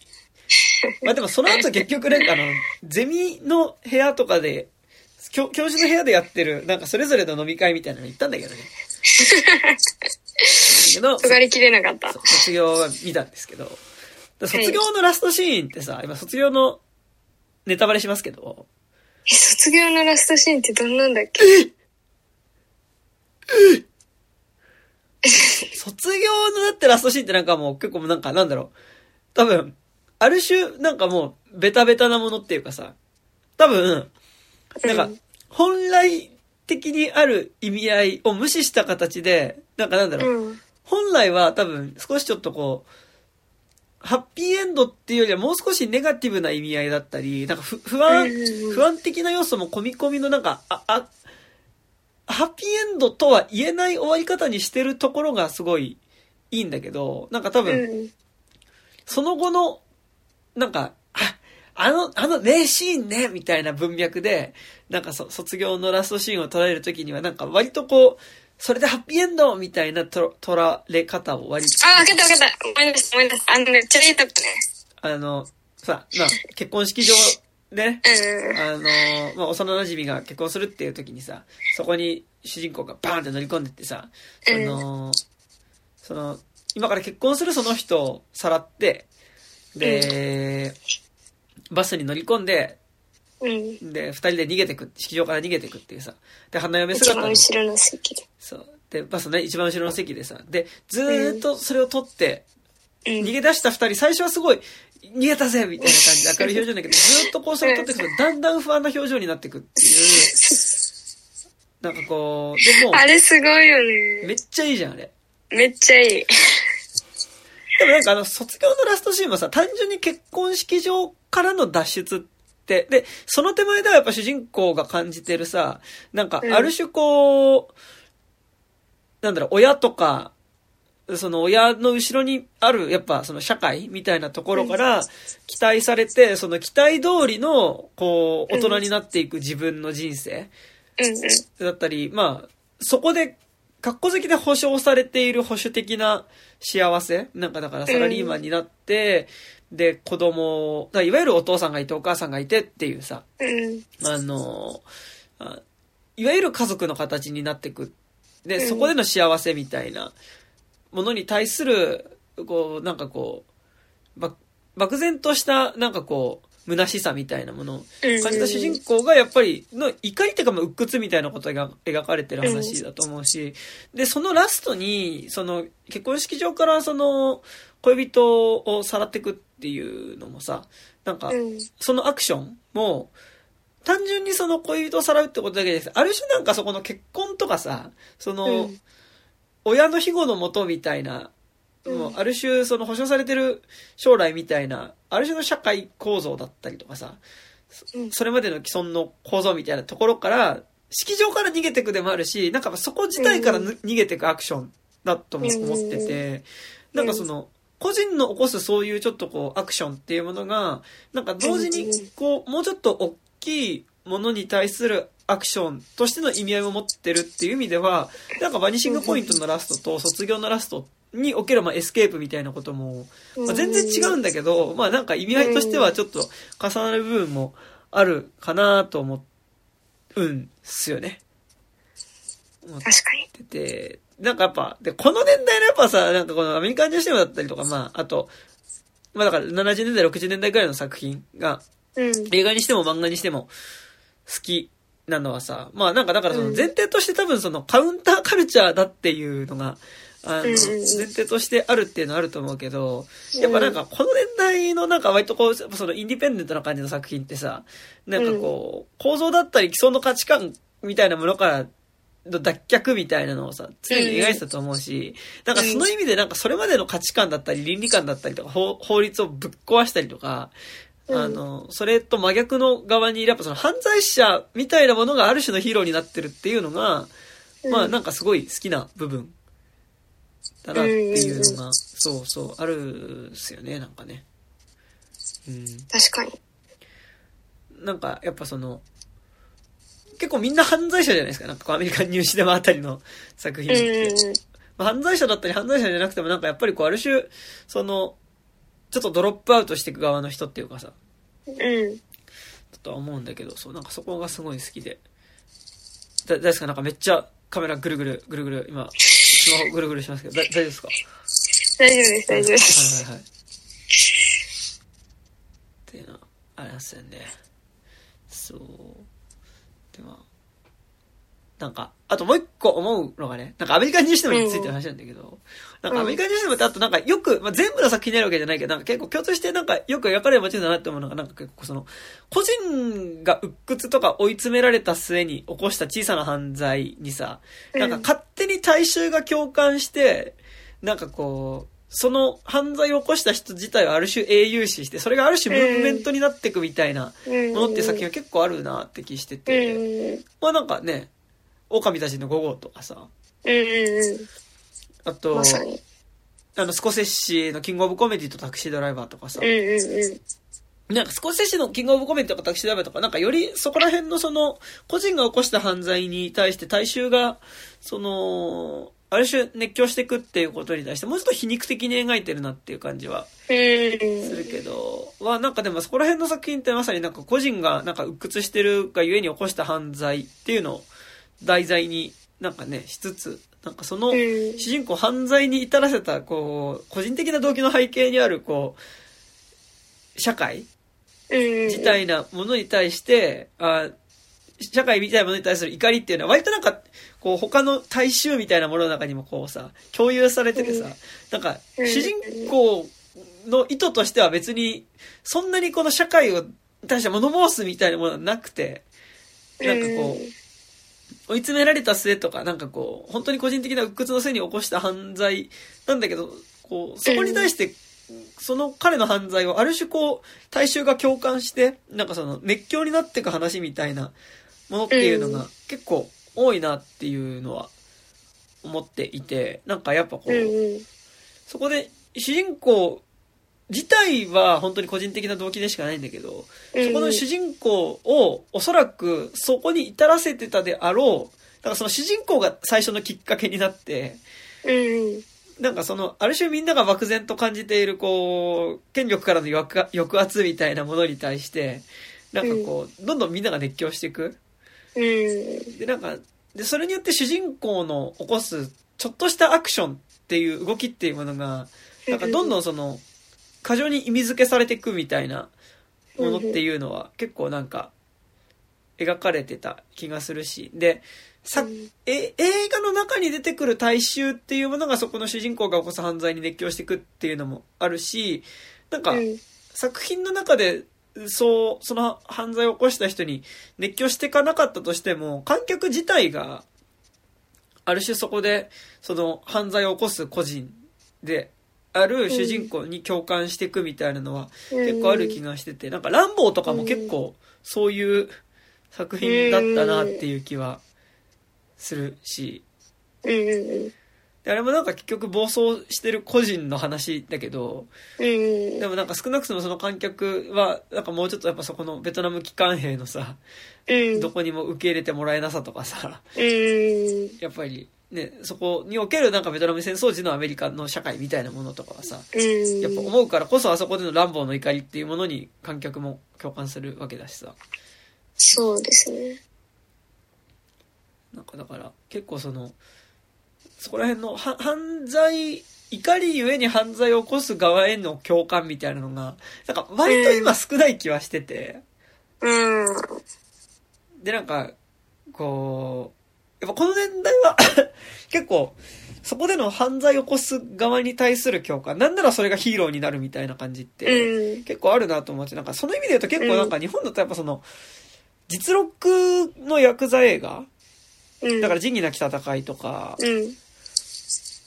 まあでもその後結局なんかあの、ゼミの部屋とかで、教教授の部屋でやってる、なんかそれぞれの飲み会みたいなの行ったんだけどね。(laughs) だけど、尖りきれなかった。卒業は見たんですけど、だ卒業のラストシーンってさ、今卒業のネタバレしますけど、え、卒業のラストシーンってどんなんだっけ？(laughs) 卒業のだってラストシーンってなんかもう結構なんかなんだろう。多分、ある種なんかもうベタベタなものっていうかさ、多分、なんかうん本来的にある意味合いを無視した形で、なんかなんだろう。うん。本来は多分少しちょっとこう、ハッピーエンドっていうよりはもう少しネガティブな意味合いだったり、なんか不不安、うん不安的な要素も込み込みのなんか、あ、あ、ハッピーエンドとは言えない終わり方にしてるところがすごいいいんだけど、なんか多う分、ん。その後の、なんか、あ、あの、あの名シーンね、みたいな文脈で、なんかそ卒業のラストシーンを捉えるときには、なんか割とこう、それでハッピーエンドみたいなと捉れ方を割と、あ、わかったわかった。思い出した思い出した。あのね、ちょいとこね。あの、さ、まあ、結婚式場でね、うん。あの、まあ、幼馴染が結婚するっていう時にさ、そこに主人公がバーンって乗り込んでってさ、その、その、今から結婚するその人をさらって、で、バスに乗り込んで、うん。で、二人で逃げてく、式場から逃げてくっていうさ、で、花嫁一姿の、番後ろの席で。そう。で、バスね、一番後ろの席でさ、で、ずーっとそれを撮って、うん。逃げ出した二人、最初はすごい、逃げたぜみたいな感じで明るい表情だけど、(laughs) ずっとこうそれを撮っていくと、だんだん不安な表情になっていくっていう、(laughs) なんかこう、でも、あれすごいよね。めっちゃいいじゃん、あれ。めっちゃいい。(laughs) でもなんかあの、卒業のラストシーンもさ、単純に結婚式場からの脱出って、で、その手前ではやっぱ主人公が感じてるさ、なんか、うんある種こう、なんだろう、親とか、その親の後ろにある、やっぱその社会みたいなところから期待されて、その期待通りの、こう、大人になっていく自分の人生。だったり、まあ、そこで、格好好きで保障されている保守的な幸せなんかだからサラリーマンになって、で、子供、いわゆるお父さんがいてお母さんがいてっていうさ、うん。あの、あいわゆる家族の形になっていく。で、うんそこでの幸せみたいなものに対する、こう、なんかこう、ば漠然とした、なんかこう、虚しさみたいなものを感じた主人公がやっぱりの怒りっていうかまあ鬱屈みたいなことが描かれてる話だと思うし、で、そのラストに、その結婚式場からその恋人をさらっていくっていうのもさ、なんかうん。そのアクションも、単純にその恋人をさらうってことだけです。ある種なんかそこの結婚とかさ、その、うん親の庇護のもとみたいな、うん。もうある種その保障されてる将来みたいな、ある種の社会構造だったりとかさ、うん。それまでの既存の構造みたいなところから、式場から逃げていくでもあるし、なんかそこ自体からぬ逃げていくアクションだとも思ってて、なんかその、個人の起こすそういうちょっとこうアクションっていうものが、なんか同時にこう、もうちょっと大きいものに対するアクションとしての意味合いも持ってるっていう意味では、なんかバニシングポイントのラストと卒業のラストにおけるまあエスケープみたいなことも、まあ、全然違うんだけど、まあなんか意味合いとしてはちょっと重なる部分もあるかなと思うんすよね。確かてて、なんかやっぱ、で、この年代のやっぱさ、なんかこのアメリカンジャシテムだったりとか、まあ、あと、まあだから70年代、60年代くらいの作品が、うん。映画にしても漫画にしても好きなのはさ、まあなんかだからその前提として多分そのカウンターカルチャーだっていうのが、あの、前提としてあるっていうのはあると思うけど、やっぱなんかこの年代のなんか割とこう、そのインディペンデントな感じの作品ってさ、なんかこう、構造だったり既存の価値観みたいなものからの脱却みたいなのをさ、常に描いてたと思うし、なんかその意味でなんかそれまでの価値観だったり倫理観だったりとか法法律をぶっ壊したりとか、うんあの、それと真逆の側にいるやっぱその犯罪者みたいなものがある種のヒーローになってるっていうのが、まあなんかすごい好きな部分だなっていうのが、そうそう、あるっすよね、なんかね。うん。確かに。なんかやっぱその、結構みんな犯罪者じゃないですか。なんかこうアメリカンニューシネマあたりの作品うんって。まあ犯罪者だったり犯罪者じゃなくてもなんかやっぱりこうある種、その、ちょっとドロップアウトしていく側の人っていうかさ、うんうん。うん。とは思うんだけど、そう、なんかそこがすごい好きで。だ、大ですか？なんかめっちゃカメラぐるぐる、ぐるぐる、今、スマホぐるぐるしますけど、だ大丈夫ですか？大丈夫です、大丈夫です。はいはいはい。っていうのは、ありますよね。そう。でも、なんか、あともう一個思うのがね、なんかアメリカンニューシネマについての話なんだけど、なんかアメリカンニューシネマってあとなんかよく、まあ、全部の作品になるわけじゃないけど、なんか結構共通してなんかよく描かれる街だなって思うのが、なんか結構その、個人が鬱屈とか追い詰められた末に起こした小さな犯罪にさ、なんか勝手に大衆が共感して、なんかこう、その犯罪を起こした人自体をある種英雄視して、それがある種ムーブメントになっていくみたいなうん。ものっていう作品は結構あるなって気してうんて、うん。まあなんかね、狼たちの午後とかさ、うんうんうん。あと、まさに。あの、スコセッシのキングオブコメディとタクシードライバーとかさうん、うんうん。なんかスコセッシのキングオブコメディとかタクシードライバーとか、なんかよりそこら辺のその、個人が起こした犯罪に対して大衆が、その、ある種熱狂していくっていうことに対して、もうちょっと皮肉的に描いてるなっていう感じはうんするけど、は、なんかでもそこら辺の作品ってまさになんか個人がなんか鬱屈してるがゆえに起こした犯罪っていうのを題材になんかね、しつつ、なんかそのうん主人公犯罪に至らせた、こう、個人的な動機の背景にある、こう、社会うん。自体なものに対して、あ社会みたいなものに対する怒りっていうのは割となんか、こう他の大衆みたいなものの中にもこうさ、共有されててさ、なんかうん。主人公の意図としては別に、そんなにこの社会を対して物申すみたいなものはなくて、なんかこう、追い詰められた末とか、なんかこう、本当に個人的な鬱屈の末に起こした犯罪なんだけど、こう、そこに対して、その彼の犯罪をある種こう、大衆が共感して、なんかその熱狂になっていく話みたいなものっていうのが結構多いなっていうのは思っていて、なんかやっぱこう。そこで主人公自体は本当に個人的な動機でしかないんだけど、うんそこの主人公をおそらくそこに至らせてたであろう、だからその主人公が最初のきっかけになって。なんかその、ある種みんなが漠然と感じている、こう、権力からの抑抑圧みたいなものに対して、なんかこう、どんどんみんなが熱狂していく。うん。で、なんか、で、それによって主人公の起こす、ちょっとしたアクションっていう動きっていうものが、なんかどんどんその、過剰に意味付けされていくみたいなものっていうのは結構なんか、描かれてた気がするし、で、さうん。え映画の中に出てくる大衆っていうものがそこの主人公が起こす犯罪に熱狂していくっていうのもあるし、なんか、うん。作品の中で、そう、その犯罪を起こした人に熱狂していかなかったとしても、観客自体が、ある種そこで、その犯罪を起こす個人で、ある主人公に共感していくみたいなのは結構ある気がしてて、なんかランボーとかも結構そういう作品だったなっていう気はするし、であれもなんか結局暴走してる個人の話だけど、でもなんか少なくともその観客は、なんかもうちょっとやっぱそこのベトナム機関兵のさ、うん。どこにも受け入れてもらえなさとかさ、うん。やっぱりね、そこにおけるなんかベトナム戦争時のアメリカの社会みたいなものとかはさ、うん。やっぱ思うからこそあそこでの乱暴の怒りっていうものに観客も共感するわけだしさ。そうですね。なんかだから、結構その、そこら辺のは犯罪、怒りゆえに犯罪を起こす側への共感みたいなのが、なんか割と今少ない気はしてて、うん。でなんか、こう、やっぱこの年代は (laughs) 結構、そこでの犯罪を起こす側に対する共感、なんならそれがヒーローになるみたいな感じって、うん。結構あるなと思って、なんかその意味で言うと結構なんか日本だとやっぱその、実録のヤクザ映画？うん。だから仁義なき戦いとか、うん。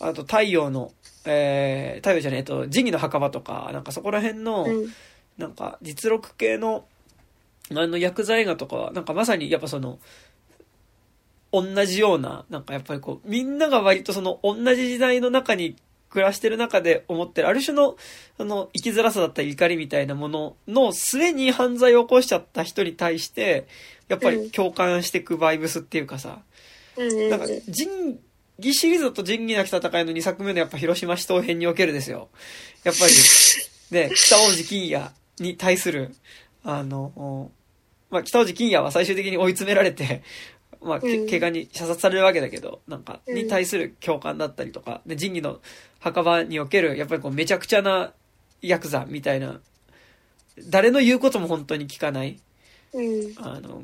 あと太陽の、えー、太陽じゃねえと、仁義の墓場とか、なんかそこら辺の、うん。なんか実録系の、あの、ヤクザ映画とかは、なんかまさにやっぱその、同じような、なんかやっぱりこう、みんなが割とその同じ時代の中に暮らしてる中で思ってる、ある種の、あの、生きづらさだったり怒りみたいなものの末に犯罪を起こしちゃった人に対して、やっぱり共感していくバイブスっていうかさ、うん。なんか、仁義シリーズと仁義なき戦いの2作目のやっぱ広島市東編におけるですよ。やっぱり、(laughs) ね、北王子金也に対する、あの、おまあ、北王子金也は最終的に追い詰められて、まあ、けうん怪我に射殺されるわけだけど、なんか、うんに対する共感だったりとか、で、仁義の墓場における、やっぱりこう、めちゃくちゃなヤクザみたいな、誰の言うことも本当に聞かない、うん。あの、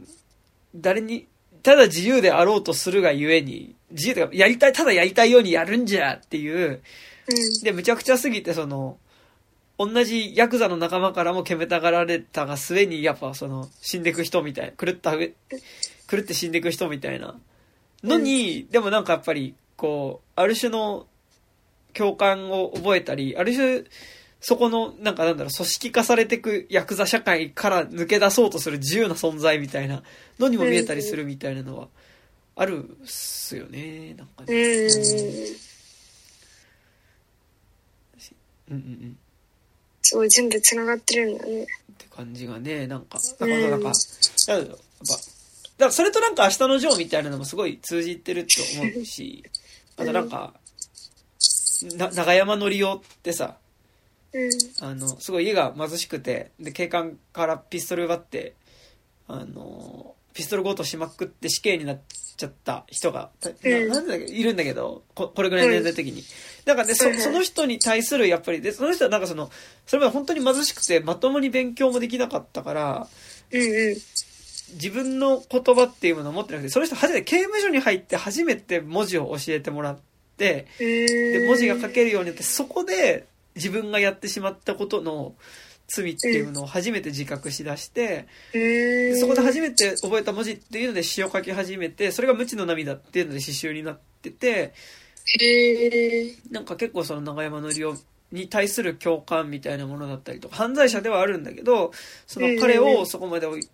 誰に、ただ自由であろうとするがゆえに、自由とか、やりたい、ただやりたいようにやるんじゃっていう、うん。で、むちゃくちゃすぎて、その、同じヤクザの仲間からも煙たがられたが末に、やっぱその、死んでく人みたい、狂った上、狂って死んでく人みたいな。のに、でもなんかやっぱり、こう、ある種の共感を覚えたり、ある種、そこの、なんかなんだろう、組織化されていくヤクザ社会から抜け出そうとする自由な存在みたいなのにも見えたりするみたいなのは、あるっすよね、なんかうね。ん。うんうんうん。すごい全部繋がってるんだね。って感じがね、なんか、なんか、なんか、やっぱ、だからそれとなんか明日のジョーみたいなのもすごい通じてると思うし、(laughs) あとなんか、な、長山のりおってさ、うん。あの、すごい家が貧しくて、で、警官からピストル奪って、あの、ピストル強盗しまくって死刑になっちゃった人が、たなうんなんだっけいるんだけど、ここれぐらいの年代的に。なんかで、そうんうんその人に対する、やっぱり、で、その人はなんかその、それまで本当に貧しくて、まともに勉強もできなかったから、うんうん。自分の言葉っていうものを持ってなくて、その人初めて刑務所に入って初めて文字を教えてもらって、で、で文字が書けるようになって、そこで自分がやってしまったことの罪っていうのを初めて自覚しだして、でそこで初めて覚えた文字っていうので詩を書き始めて、それが無知の涙っていうので詩集になってて。なんか結構その長山のりおに対する共感みたいなものだったりとか、犯罪者ではあるんだけど、その彼をそこまで追い、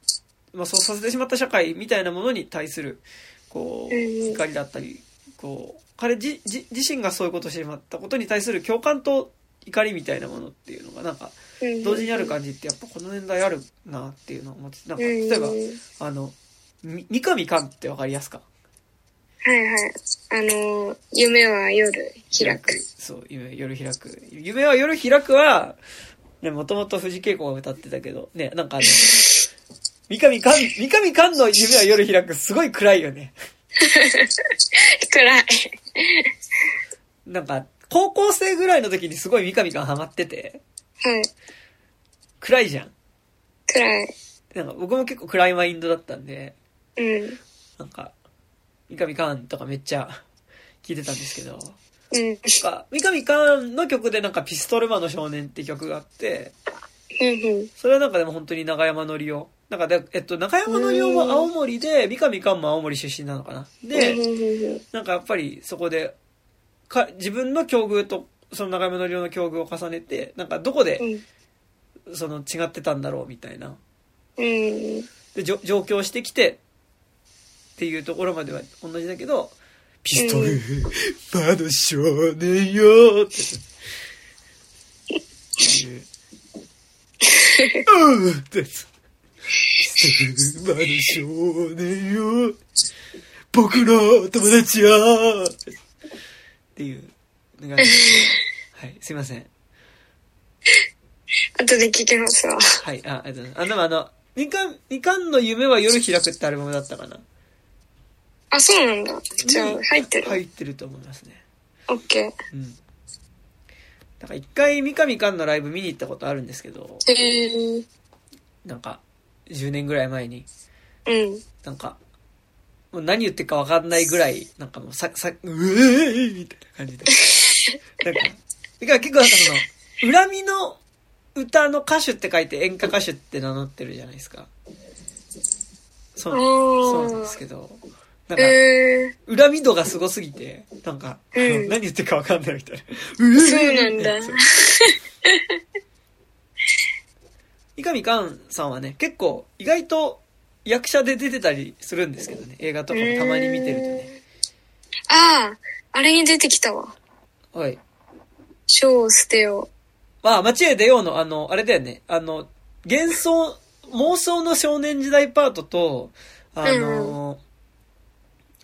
まあそうさせてしまった社会みたいなものに対する、こう、うん怒りだったり、こう、彼自身がそういうことをしてしまったことに対する共感と怒りみたいなものっていうのがなんか同時にある感じってやっぱこの年代あるなっていうのを思っててなんか例えばうん。あのみ三上寛ってわかりやすか？はいはい。あの、夢は夜開く。そう夢夜開く。夢は夜開くはねもともと藤恵子が歌ってたけどねなんかあの (laughs) 三上寛三上寛の夢は夜開くすごい暗いよね (laughs) 暗い。なんか高校生ぐらいの時にすごい三上寛ハマっててはい。暗いじゃん暗い。なんか僕も結構暗いマインドだったんでうん。なんか、三上寛とかめっちゃ聞いてたんですけど、うん。なんか、三上寛の曲でなんかピストルマンの少年って曲があって、うんうん。それはなんかでも本当に長山のりお。なんかで、えっと、中山のりおも青森で、三上寛も青森出身なのかな。で、うんなんかやっぱりそこで、か、自分の境遇と、その長山のりおの境遇を重ねて、なんかどこでう、ん。その違ってたんだろうみたいな。うん。で、じょ上京してきて、っていうところまでは同じだけど、ピストル、マの少年よって。(laughs) うんって。ピストル、マの少年よ僕の友達よっていうはい、すいません。後で聞きますわ。はい、あ、ありがとうございます。あ、でもあの、みかん、みかんの夢は夜開くってアルバムだったかな。あ、そうなんだ。じゃあ、入ってる。入ってると思いますね。オッケうん。だから一回三上かんのライブ見に行ったことあるんですけど、えなんか、10年ぐらい前に、うん。なんか、もう何言ってるかわかんないぐらい、なんかもうさ、さ、うえーみたいな感じで。(laughs) なんか、だから結構なんかその、恨みの歌の歌手って書いて演歌歌手って名乗ってるじゃないですか。そう、そうなんですけど、なんか、へえ恨み度がすごすぎて、なんか、うん (laughs) 何言ってるかわかんないみたいな。そうなんだ (laughs) 三上寛さんはね、結構意外と役者で出てたりするんですけどね、映画とかもたまに見てるとね。ああ、あれに出てきたわ。はい。書を捨てよまあ、街へ出ようの、あの、あれだよね、あの、幻想、妄想の少年時代パートと、あの、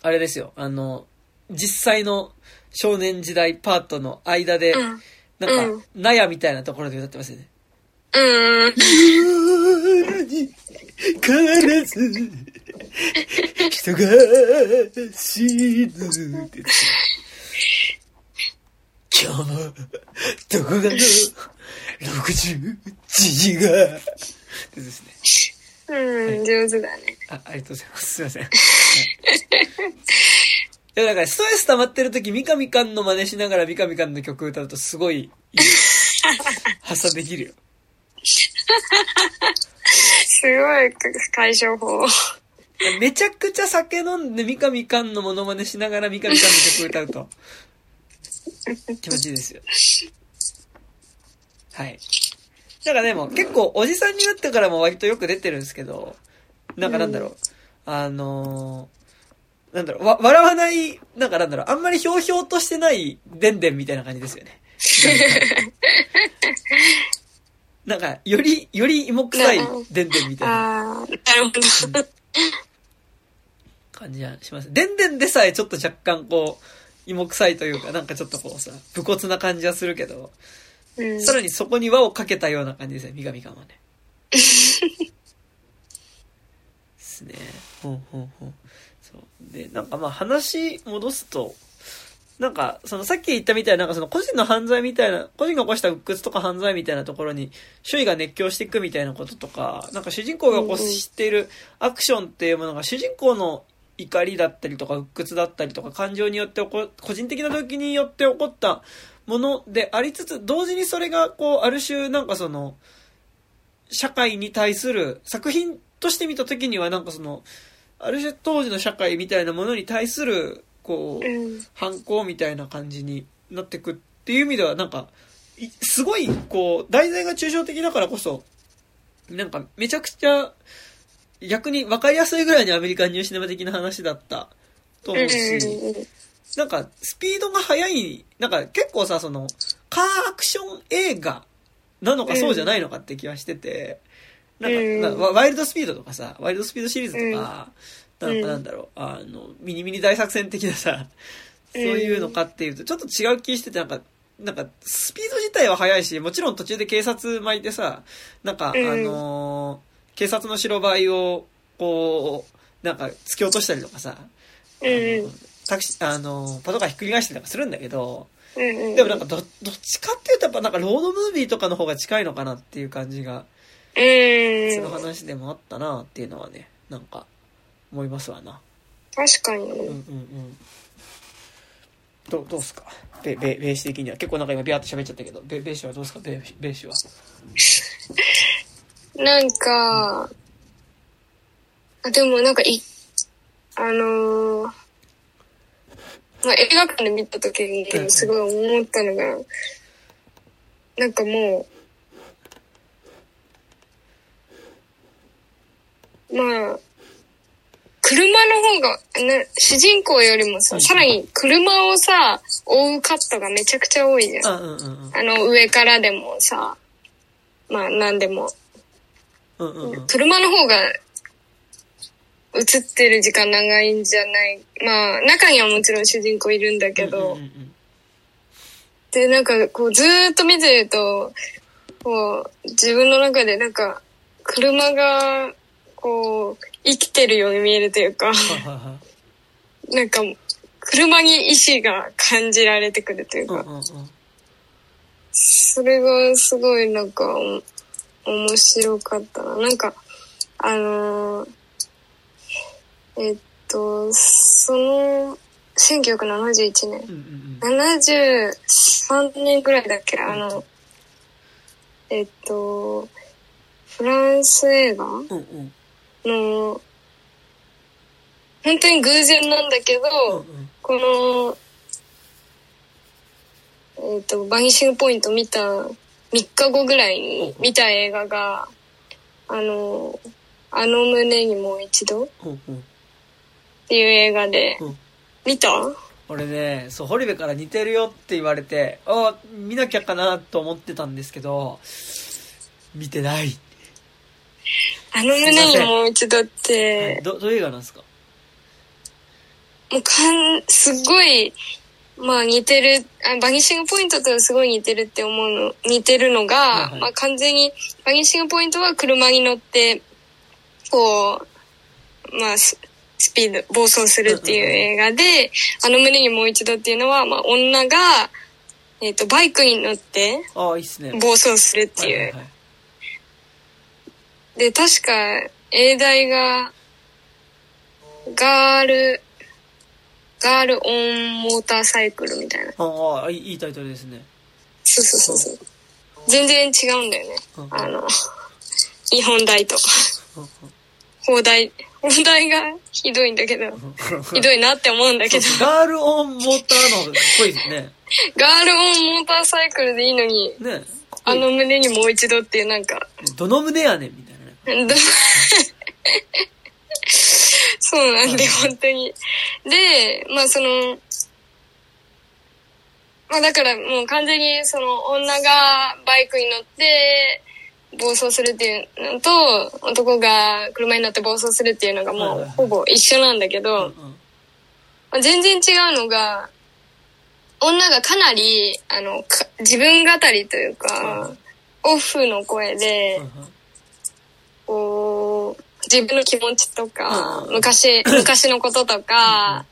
あれですよ、あの、実際の少年時代パートの間で、う。うん。なんかうん、納屋みたいなところで歌ってますよね。うん。夜に必ず人が死ぬって言って今日もどこかの60時がですね。うん、上手だね。あ、ありがとうございます。すいません。はいいや、だからストレス溜まってる時、三上寛の真似しながら三上寛の曲歌うとすごいいい発散できるよ。すごい解消法。めちゃくちゃ酒飲んで三上寛のモノマネしながら三上寛の曲歌うと気持ちいいですよ。はい。だからでも結構おじさんになってからも割とよく出てるんですけど、なんかなんだろう、あのーなんだろう、わ、笑わない、なんかなんだろう、あんまりひょうひょうとしてないでんでんみたいな感じですよね。(laughs) なんか、より、より芋臭いでんでんみたいな。ああ、なるほど。感じはします。でんでんでさえちょっと若干こう、芋臭いというか、なんかちょっとこうさ、武骨な感じはするけど、うん。さらにそこに輪をかけたような感じですね、三上感はね。(laughs) ですね。ほんほんほん。そう。で、なんかまあ話戻すと、なんか、そのさっき言ったみたいな、なんかその個人の犯罪みたいな、個人が起こした鬱屈とか犯罪みたいなところに、周囲が熱狂していくみたいなこととか、なんか主人公が起こしているアクションっていうものが主人公の怒りだったりとか鬱屈だったりとか感情によって起こ、個人的な動機によって起こったものでありつつ、同時にそれがこう、ある種なんかその、社会に対する作品として見た時にはなんかその、ある種当時の社会みたいなものに対する、こう、うん。反抗みたいな感じになってくっていう意味ではなんか、いすごい、こう、題材が抽象的だからこそ、なんかめちゃくちゃ、逆に分かりやすいぐらいにアメリカンニューシネマ的な話だったと思うし、なんかスピードが速い、なんか結構さ、その、カーアクション映画なのかそうじゃないのかって気はしてて、なんか、ワイルドスピードとかさ、ワイルドスピードシリーズとか、なんかなんだろう、あの、ミニミニ大作戦的なさ、そういうのかっていうと、ちょっと違う気してて、なんか、なんか、スピード自体は速いし、もちろん途中で警察巻いてさ、なんか、うんあのー警察の白バイを、こう、なんか、突き落としたりとかさ、うん。うん。タクシー、あのーパトカーひっくり返したりとかするんだけど、うん。でもなんかど、どっちかっていうとやっぱなんかロードムービーとかの方が近いのかなっていう感じが、うそのん。話でもあったなっていうのはね、なんか、思いますわな。確かに。うんうんうん。どう、どうすか？ベ、ベ、ベース的には。結構なんか今ビャーって喋っちゃったけど、ベ、ベーシはどうですか？ベ、ベーシは？(laughs) なんか、あでもなんかい、あのーまあ、映画館で見た時にすごい思ったのが、なんかもう、まあ、車の方が、な主人公よりもさ、うんさらに車をさ、追うカットがめちゃくちゃ多いじゃん。あ、うんうんうん。あの、上からでもさ、まあ、なんでも。うんうんうん。車の方が映ってる時間長いんじゃない？まあ、中にはもちろん主人公いるんだけど、うんうんうんで、なんかこうずーっと見てると、こう、自分の中でなんか、車がこう、生きてるように見えるというか、なんか、車に意志が感じられてくるというか、それがすごいなんか、お面白かったな。なんか、あのーえっと、その、1971年。うんうん73年ぐらいだっけ？あの、えっと、フランス映画？うんうんうんの、本当に偶然なんだけど、うんうんこの、えっと、バニシングポイント見た3日後ぐらいに見た映画が、あの、あの胸にもう一度っうんう。んていう映画でう。ん、見た？俺ねそう堀部から似てるよって言われてあ見なきゃかなと思ってたんですけど見てないあの胸にもう一度って、どどういう映画なんですか？もうかん、すっごい、まあ似てる、あバニシングポイントとすごい似てるって思うの、似てるのが、はいはい。まあ完全に、バニシングポイントは車に乗って、こう、まあススピード、暴走するっていう映画で、あの胸にもう一度っていうのは、まあ女が、えっ、と、バイクに乗って暴走するっていう。で、確か、英題が、ガール、ガールオンモーターサイクルみたいな。ああいいタイトルですねそうそうそうそう。全然違うんだよね。うんあの、日本大と。放題。放題がひどいんだけど、ひどいなって思うんだけど、ガールオンモーターのかっこいいですね (laughs) ガールオンモーターサイクルでいいのに、ねあの胸にもう一度っていうなんか、どの胸やねんみたいな (laughs) そうなんで、本当に。で、まあその、まあだからもう完全にその女がバイクに乗って暴走するっていうのと、男が車に乗って暴走するっていうのがもうほぼ一緒なんだけど、まあ全然違うのが、女がかなり、あの、か自分語りというか、オフの声で、自分の気持ちとか、うん。昔、(coughs) 昔のこととか、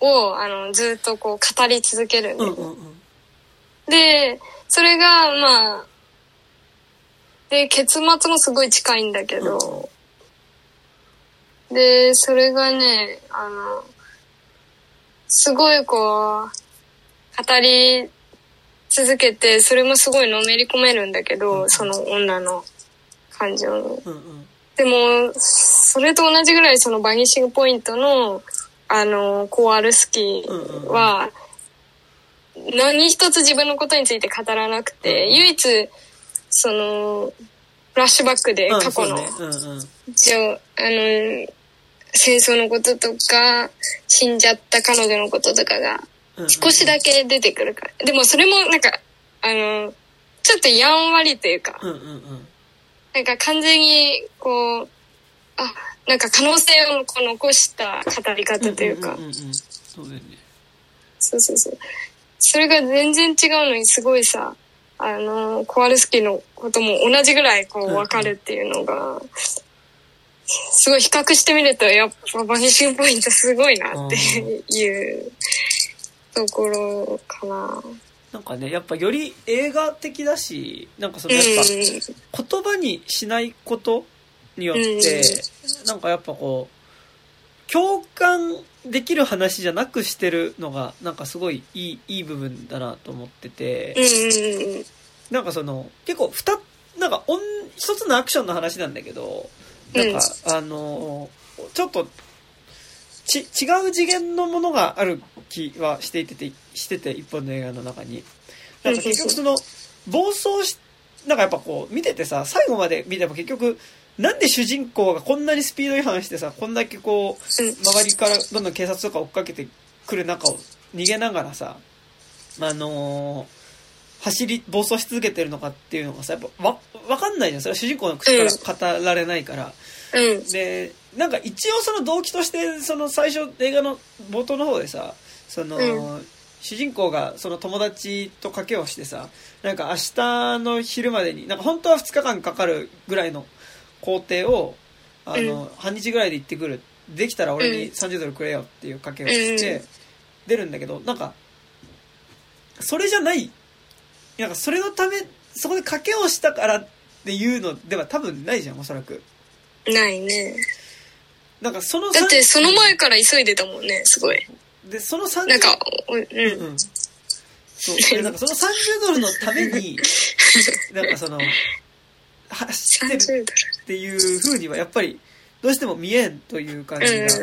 を、あの、ずっとこう語り続ける。んで、で、それが、まあ、で、結末もすごい近いんだけど、で、それがね、あの、すごいこう、語り続けて、それもすごいのめり込めるんだけど、その女の感情に。うんうんでも、それと同じぐらいそのバニッシングポイントの、あの、コアルスキーは、何一つ自分のことについて語らなくて、うん唯一、その、フラッシュバックでうん過去の、じゃあ、あの、戦争のこととか、死んじゃった彼女のこととかが、少しだけ出てくるから。でもそれもなんか、あの、ちょっとやんわりというか、なんか完全に、こう、あ、なんか可能性をこう残した語り方というか、んんんんそうだよねそうそうそう。それが全然違うのにすごいさ、あの、コワルスキーのことも同じぐらいこうわかるっていうのが、すごい比較してみると、やっぱバニッシングポイントすごいなっていうところかな。なんかねやっぱより映画的だしなんかそのうん。やっぱ言葉にしないことによって、なんかやっぱこう共感できる話じゃなくしてるのがなんかすごいいいいい部分だなと思ってて、なんかその結構二なんかおん一つのアクションの話なんだけどなんか、あのちょっとち違う次元のものがある気はしていててしてて一本の映画の中に。なんか結局その暴走しなんかやっぱこう見ててさ最後まで見ても結局なんで主人公がこんなにスピード違反してさこんだけこううん。周りからどんどん警察とか追っかけてくる中を逃げながらさあのー走り暴走し続けてるのかっていうのがさやっぱわ分かんないじゃん。それは主人公の口から語られないから、うん。でなんか一応その動機としてその最初映画の冒頭の方でさその、う主人公がその友達と賭けをしてさなんか明日の昼までになんか本当は2日間かかるぐらいの工程を、あの、半日ぐらいで行ってくる。できたら俺に30ドルくれよっていう賭けをしてうん、出るんだけど、なんか、それじゃない、なんかそれのため、そこで賭けをしたからっていうのでは多分ないじゃん、おそらく。ないね。なんかそのだってその前から急いでたもんね、すごい。で、その30なんか、ううん。うんうん。そう。で、なんかその30ドルのために、(laughs) なんかその、走ってる30ドル。っていう風にはやっぱり、どうしても見えんという感じが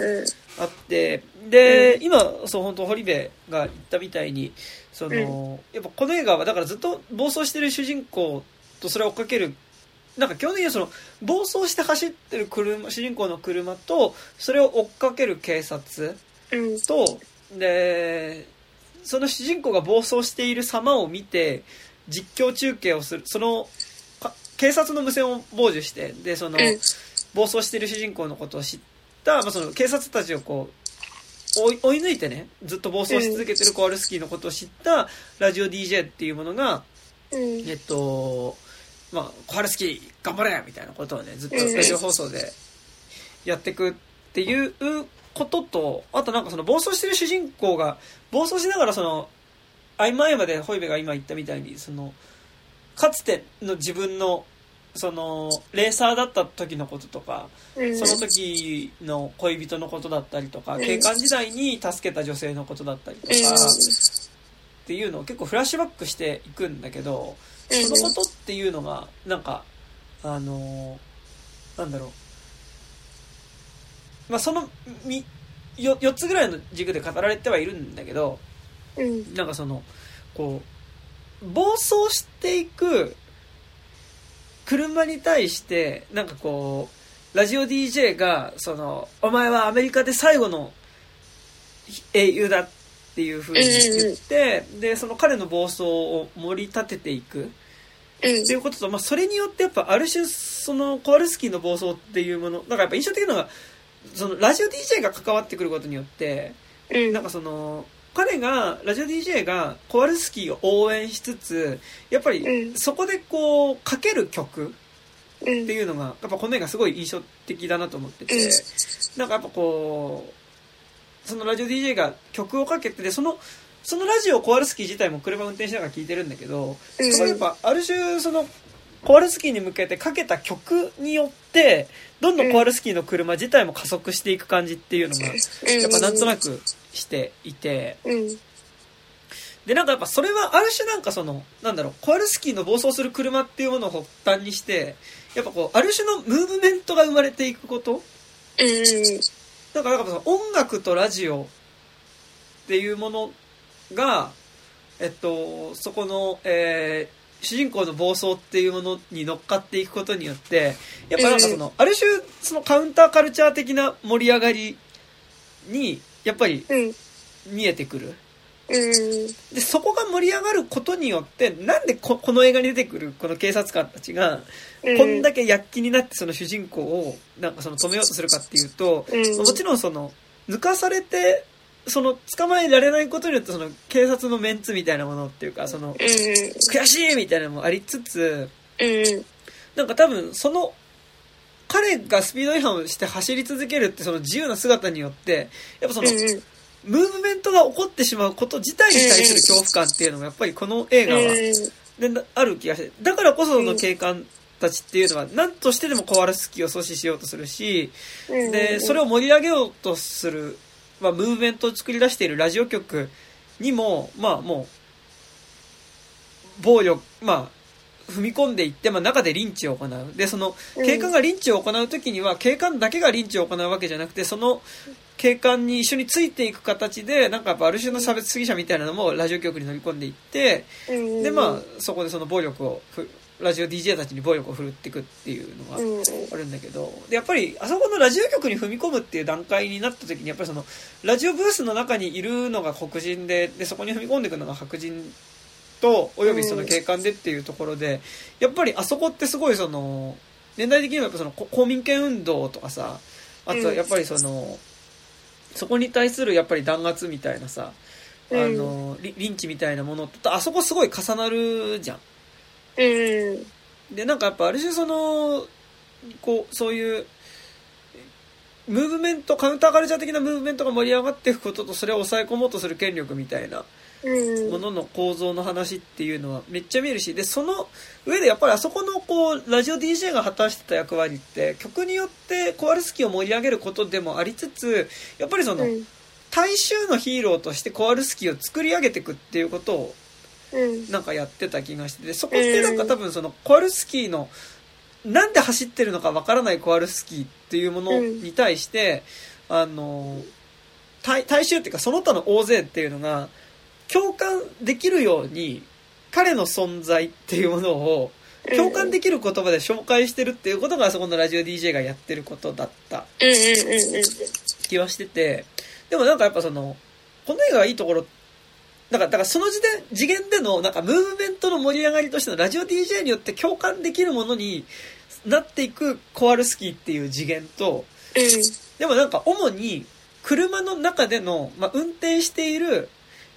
あって、で、今、そう、本当堀部が言ったみたいに、その、やっぱこの映画は、だからずっと暴走してる主人公とそれを追っかける、なんか基本的にはその、暴走して走ってる車、主人公の車と、それを追っかける警察うん。と、で、その主人公が暴走している様を見て、実況中継をする、その、か警察の無線を傍受して、で、その、うん暴走している主人公のことを知った、まあ、その警察たちをこう、追い追い抜いてね、ずっと暴走し続けてるコワルスキーのことを知ったラジオ DJ っていうものが、うん。えっと、まあ、コワルスキー頑張れみたいなことをね、ずっとうんラジオ放送でやっていくっていうことと、あとなんかその暴走してる主人公が、暴走しながらその、合間合間でホイベが今言ったみたいに、その、かつての自分の、その、レーサーだった時のこととか、うん。その時の恋人のことだったりとか、うん警官時代に助けた女性のことだったりとか、っていうのを結構フラッシュバックしていくんだけど、うん。そのことっていうのが、なんか、あのーなんだろう。まあ、その、み、よ、4つぐらいの軸で語られてはいるんだけど、うん。なんかその、こう、暴走していく車に対して、なんかこう、ラジオ DJ が、その、お前はアメリカで最後の英雄だっていう風に言って、で、その彼の暴走を盛り立てていく。うん。っていうことと、まあ、それによってやっぱある種そのコワルスキーの暴走っていうものだからやっぱ印象的なのがそのラジオ DJ が関わってくることによってうん。なんかその彼がラジオ DJ がコワルスキーを応援しつつやっぱりうん。そこでこうかける曲うん。っていうのがやっぱこの映画すごい印象的だなと思っててうん。なんかやっぱこうそのラジオ DJ が曲をかけてでそのそのラジオをコワルスキー自体も車運転しながら聴いてるんだけどやっぱある種そのコワルスキーに向けてかけた曲によってどんどんコワルスキーの車自体も加速していく感じっていうのがやっぱなんとなくしていてうん。でなんかやっぱそれはある種なんかそのなんだろうコワルスキーの暴走する車っていうものを発端にしてやっぱこうある種のムーブメントが生まれていくことうん。だからなんか音楽とラジオっていうものが、えっと、そこの、えー主人公の暴走っていうものに乗っかっていくことによって、やっぱなんかその、ある種、そのカウンターカルチャー的な盛り上がりに、やっぱりうん。見えてくる。うん。で、そこが盛り上がることによって、なんでここの映画に出てくるこの警察官たちが、うん。こんだけ躍起になってその主人公をなんかその止めようとするかっていうと、うんもちろんその抜かされてその捕まえられないことによってその警察のメンツみたいなものっていうかそのうん。悔しいみたいなのもありつつうん。なんか多分その彼がスピード違反をして走り続けるってその自由な姿によってやっぱそのうん。ムーブメントが起こってしまうこと自体に対する恐怖感っていうのがやっぱりこの映画はでなある気がしてだからこそその警官たちっていうのは何としてでもコワルスキーを阻止しようとするしうん。でそれを盛り上げようとする、まあ、ムーブメントを作り出しているラジオ局にもまあもう暴力まあ踏み込んでいって、まあ、中でリンチを行う。でその警官がリンチを行う時には警官だけがリンチを行うわけじゃなくてその警官に一緒についていく形でなんかやっぱある種の差別主義者みたいなのもラジオ局に乗り込んでいってうん。でまあそこでその暴力をふラジオ DJ たちに暴力を振るっていくっていうのがうん。あるんだけどでやっぱりあそこのラジオ局に踏み込むっていう段階になった時にやっぱりそのラジオブースの中にいるのが黒人ででそこに踏み込んでいくのが白人とおよびその警官でっていうところでやっぱりあそこってすごいその年代的にはやっぱそのこ公民権運動とかさあとはやっぱりそのそこに対するやっぱり弾圧みたいなさあのリリンチみたいなものとあそこすごい重なるじゃん。うん。で、なんかやっぱある種その、こう、そういう、ムーブメント、カウンターカルチャー的なムーブメントが盛り上がっていくことと、それを抑え込もうとする権力みたいなうん。ものの構造の話っていうのはめっちゃ見るし、で、その上でやっぱりあそこのこう、ラジオ DJ が果たしてた役割って、曲によってコワルスキーを盛り上げることでもありつつ、やっぱりその、うん。大衆のヒーローとしてコワルスキーを作り上げていくっていうことをうん。なんかやってた気がしてて、そこってなんか多分そのコワルスキーの、なんで走ってるのかわからないコワルスキーっていうものに対して、あの、大大衆っていうかその他の大勢っていうのが共感できるように彼の存在っていうものを共感できる言葉で紹介してるっていうことがあそこのラジオ DJ がやってることだった。気はしてて、でもなんかやっぱその、この映画がいいところ、なんか、だからその時点、次元での、なんかムーブメントの盛り上がりとしてのラジオ DJ によって共感できるものになっていくコワルスキーっていう次元と、うん。でもなんか主に車の中での、まあ、運転している、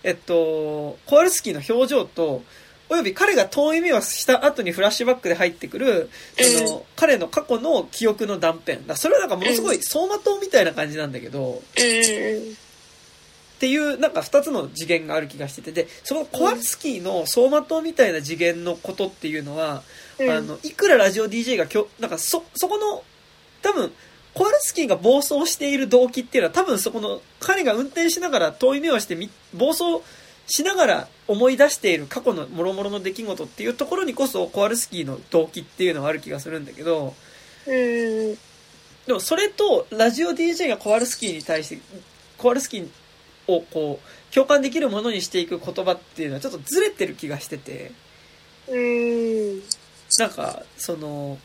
えっと、コワルスキーの表情と、および彼が遠い目をした後にフラッシュバックで入ってくる、その、彼の過去の記憶の断片。だそれはなんかものすごい走馬灯みたいな感じなんだけど、っていうなんか二つの次元がある気がしててでそのコワルスキーの走馬灯みたいな次元のことっていうのは、うん。あのいくらラジオ DJ がきょなんかそそこの多分コワルスキーが暴走している動機っていうのは多分そこの彼が運転しながら遠い目をしてみ暴走しながら思い出している過去の諸々の出来事っていうところにこそコワルスキーの動機っていうのはある気がするんだけどうん。でもそれとラジオ DJ がコワルスキーに対してコワルスキーをこう共感できるものにしていく言葉っていうのはちょっとずれてる気がしててうん。なんかその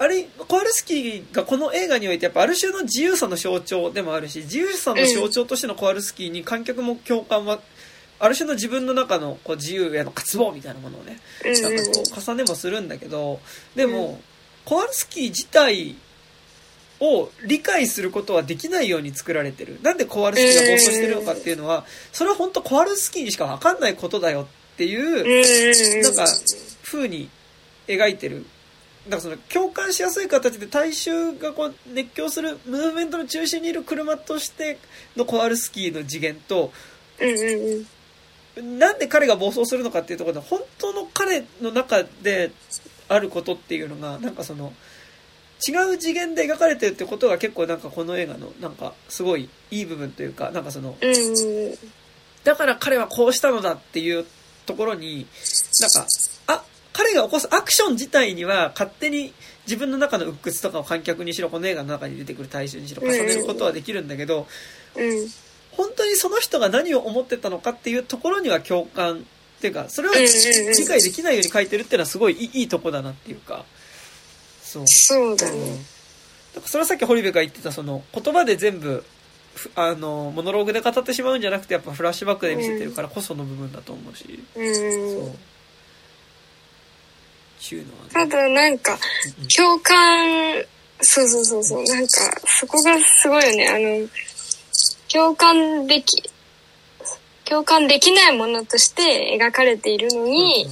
あれコワルスキーがこの映画においてやっぱある種の自由さの象徴でもあるし自由さの象徴としてのコワルスキーに観客も共感はある種の自分の中のこう自由への渇望みたいなものをねうんなん。かこう重ねもするんだけどでも、コワルスキー自体を理解することはできないように作られてる。なんでコワルスキーが暴走してるのかっていうのはそれは本当コワルスキーにしか分かんないことだよっていううん。なんか風に描いてるだからその共感しやすい形で大衆がこう熱狂するムーブメントの中心にいる車としてのコワルスキーの次元とうんうんうん。なんで彼が暴走するのかっていうところで本当の彼の中であることっていうのがなんかその違う次元で描かれてるってことが結構なんかこの映画のなんかすごいいい部分というかなんかそのうんうん。だから彼はこうしたのだっていうところになんかあ彼が起こすアクション自体には勝手に自分の中の鬱屈とかを観客にしろこの映画の中に出てくる大衆にしろ重ねることはできるんだけどうん。本当にその人が何を思ってたのかっていうところには共感っていうかそれを理解できないように書いてるっていうのはすごいいいとこだなっていうかそうそうだうんね。だからそれはさっき堀部が言ってたその言葉で全部ふあのモノローグで語ってしまうんじゃなくてやっぱフラッシュバックで見せてるからこその部分だと思うし、うんそう。ちゅうのはたねだなんか、うん共感、そうそうそうそう、なんか、そこがすごいよね。あの、共感でき、共感できないものとして描かれているのに、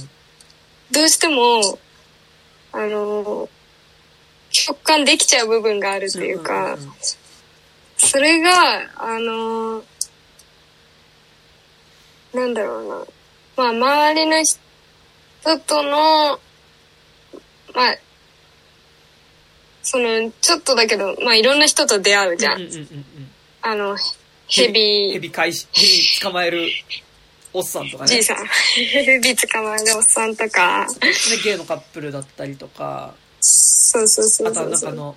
どうしても、あの、共感できちゃう部分があるっていうか、んんんそれが、あの、なんだろうな。まあ、周りの人との、まあ、その、ちょっとだけど、まあ、いろんな人と出会うじゃん。うんうんうんうんあの、ヘビヘビ返しヘビ捕まえるおっさんとかねじいさん。(laughs) ヘビ捕まえるおっさんとか、ねゲイのカップルだったりとかそうそうそあとはうそうそう。なんかあの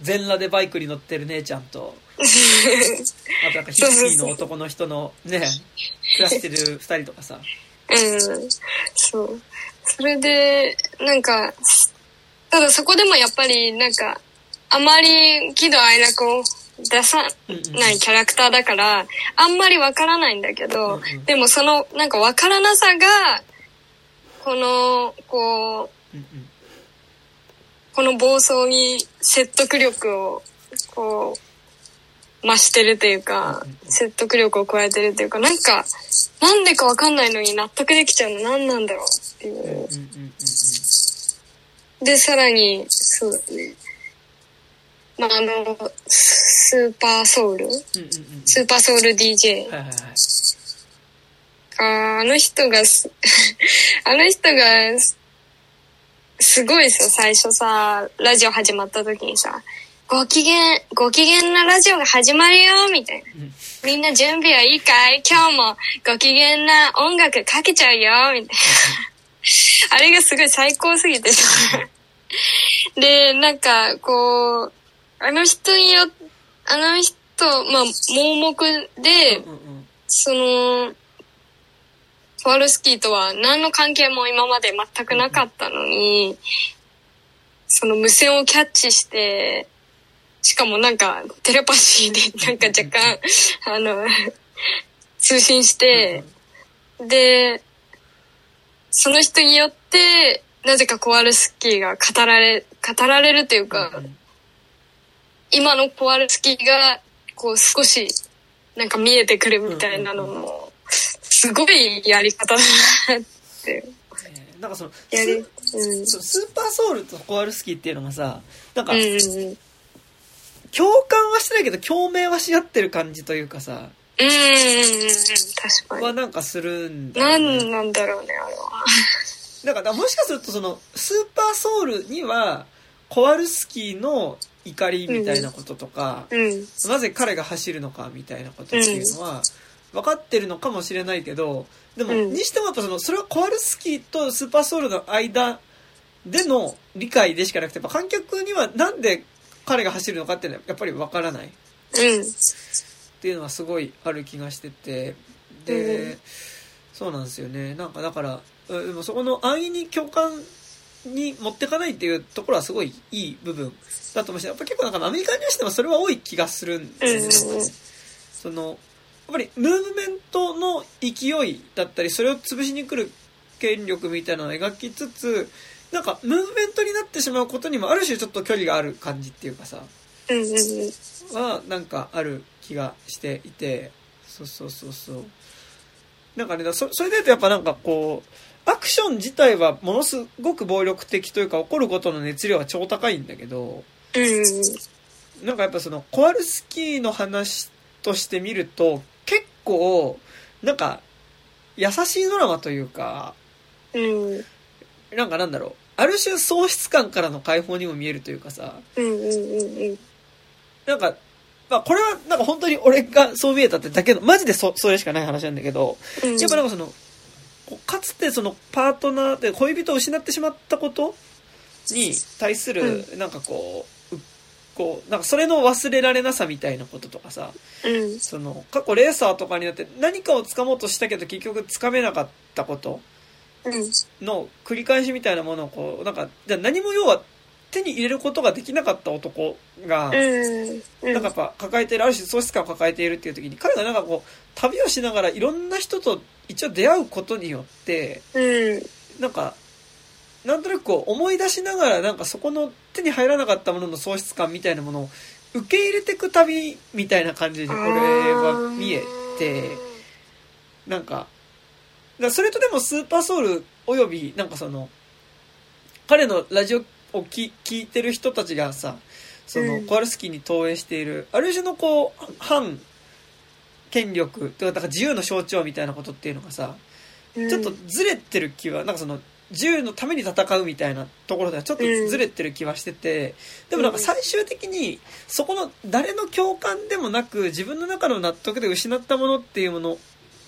全裸でバイクに乗ってる姉ちゃんと (laughs) あとなんかヒッピーの男の人のね暮らしてる二人とかさうん。そう。それで、なんか、ただそこでもやっぱり、なんか、あまり喜怒哀楽を出さないキャラクターだから、あんまりわからないんだけど、うんうん。でもその、なんかわからなさが、この、こう、うんうん。この暴走に説得力を、こう、増してるというか、説得力を加えてるというか、なんか、なんでかわかんないのに納得できちゃうの何なんだろうっていう。うんうんうんうんで、さらに、そうだね。まあ、あの、スーパーソウル？うんうんうん。スーパーソウル DJ はいはいはい。ああの人がす、(laughs) あの人がす、すごいですよ、最初さ、ラジオ始まった時にさ、ご機嫌、ご機嫌なラジオが始まるよ、みたいな。んみんな準備はいいかい？今日もご機嫌な音楽かけちゃうよ、みたいな。(laughs) あれがすごい最高すぎてさ。で、なんか、こう、あの人によ、あの人、まあ、盲目で、うんうんその、コワルスキーとは何の関係も今まで全くなかったのに、その無線をキャッチして、しかもなんかテレパシーでなんか若干、あの、通信して、で、その人によって、なぜかコワルスキーが語られ、語られるというか、うん今のコワルスキーが、こう少し、なんか見えてくるみたいなのも、すごいやり方だなって、えーなんかその、やうん。スーパーソウルとコアルスキーっていうのがさ、なんかうん、うんうん。共感はしてないけど共鳴はし合ってる感じというかさ、うんうんうんうん。確かに。はなんかするんだなよねんなんだろうね、あれは。だからもしかするとそのスーパーソウルにはコワルスキーの怒りみたいなこととか、うん。なぜ彼が走るのかみたいなことっていうのは分かってるのかもしれないけどでも、うんにしてもやっぱそのそれはコワルスキーとスーパーソウルの間での理解でしかなくてやっぱ観客にはなんで彼が走るのかっていうのはやっぱり分からないうん。っていうのはすごいある気がしててで、うんそうなんですよねなんかだからうんでもそこの安易に共感に持ってかないっていうところはすごいいい部分だと思うしやっぱ結構なんかアメリカにしてもそれは多い気がするんですよね。そのやっぱりムーブメントの勢いだったりそれを潰しに来る権力みたいなのを描きつつなんかムーブメントになってしまうことにもある種ちょっと距離がある感じっていうかさうんうんうん。はなんかある気がしていてそうそうそうそうなんかねだそそれで言うとやっぱなんかこうアクション自体はものすごく暴力的というか起こることの熱量は超高いんだけどうんうんなんかやっぱそのコワルスキーの話として見ると結構なんか優しいドラマというかうん。なんかなんだろうある種喪失感からの解放にも見えるというかさうんうんうんうん。なんか、まあこれはなんか本当に俺がそう見えたってだけの、マジでそ、それしかない話なんだけど、うん。やっぱなんかその、かつてそのパートナーで恋人を失ってしまったことに対する、なんかこう、うこう、なんかそれの忘れられなさみたいなこととかさ、うん。その、過去レーサーとかになって何かを掴もうとしたけど結局掴めなかったことうん。の繰り返しみたいなものをこう、なんか、じゃあ何も要は手に入れることができなかった男が。なんかやっぱ抱えている、ある種喪失感を抱えているっていう時に、彼がなんかこう、旅をしながらいろんな人と一応出会うことによって、うん。なんか、なんとなくこう思い出しながらなんかそこの手に入らなかったものの喪失感みたいなものを受け入れていく旅みたいな感じに俺は見えて、なんか、だそれとでもスーパーソウルおよびなんかその、彼のラジオを聞聞いてる人たちがさ、その、うん。コワルスキーに投影している、ある種のこう、反権力、とか、だから自由の象徴みたいなことっていうのがさ、うん、ちょっとずれてる気は、なんかその、自由のために戦うみたいなところではちょっとずれてる気はしてて、でもなんか最終的に、そこの誰の共感でもなく、自分の中の納得で失ったものっていうもの、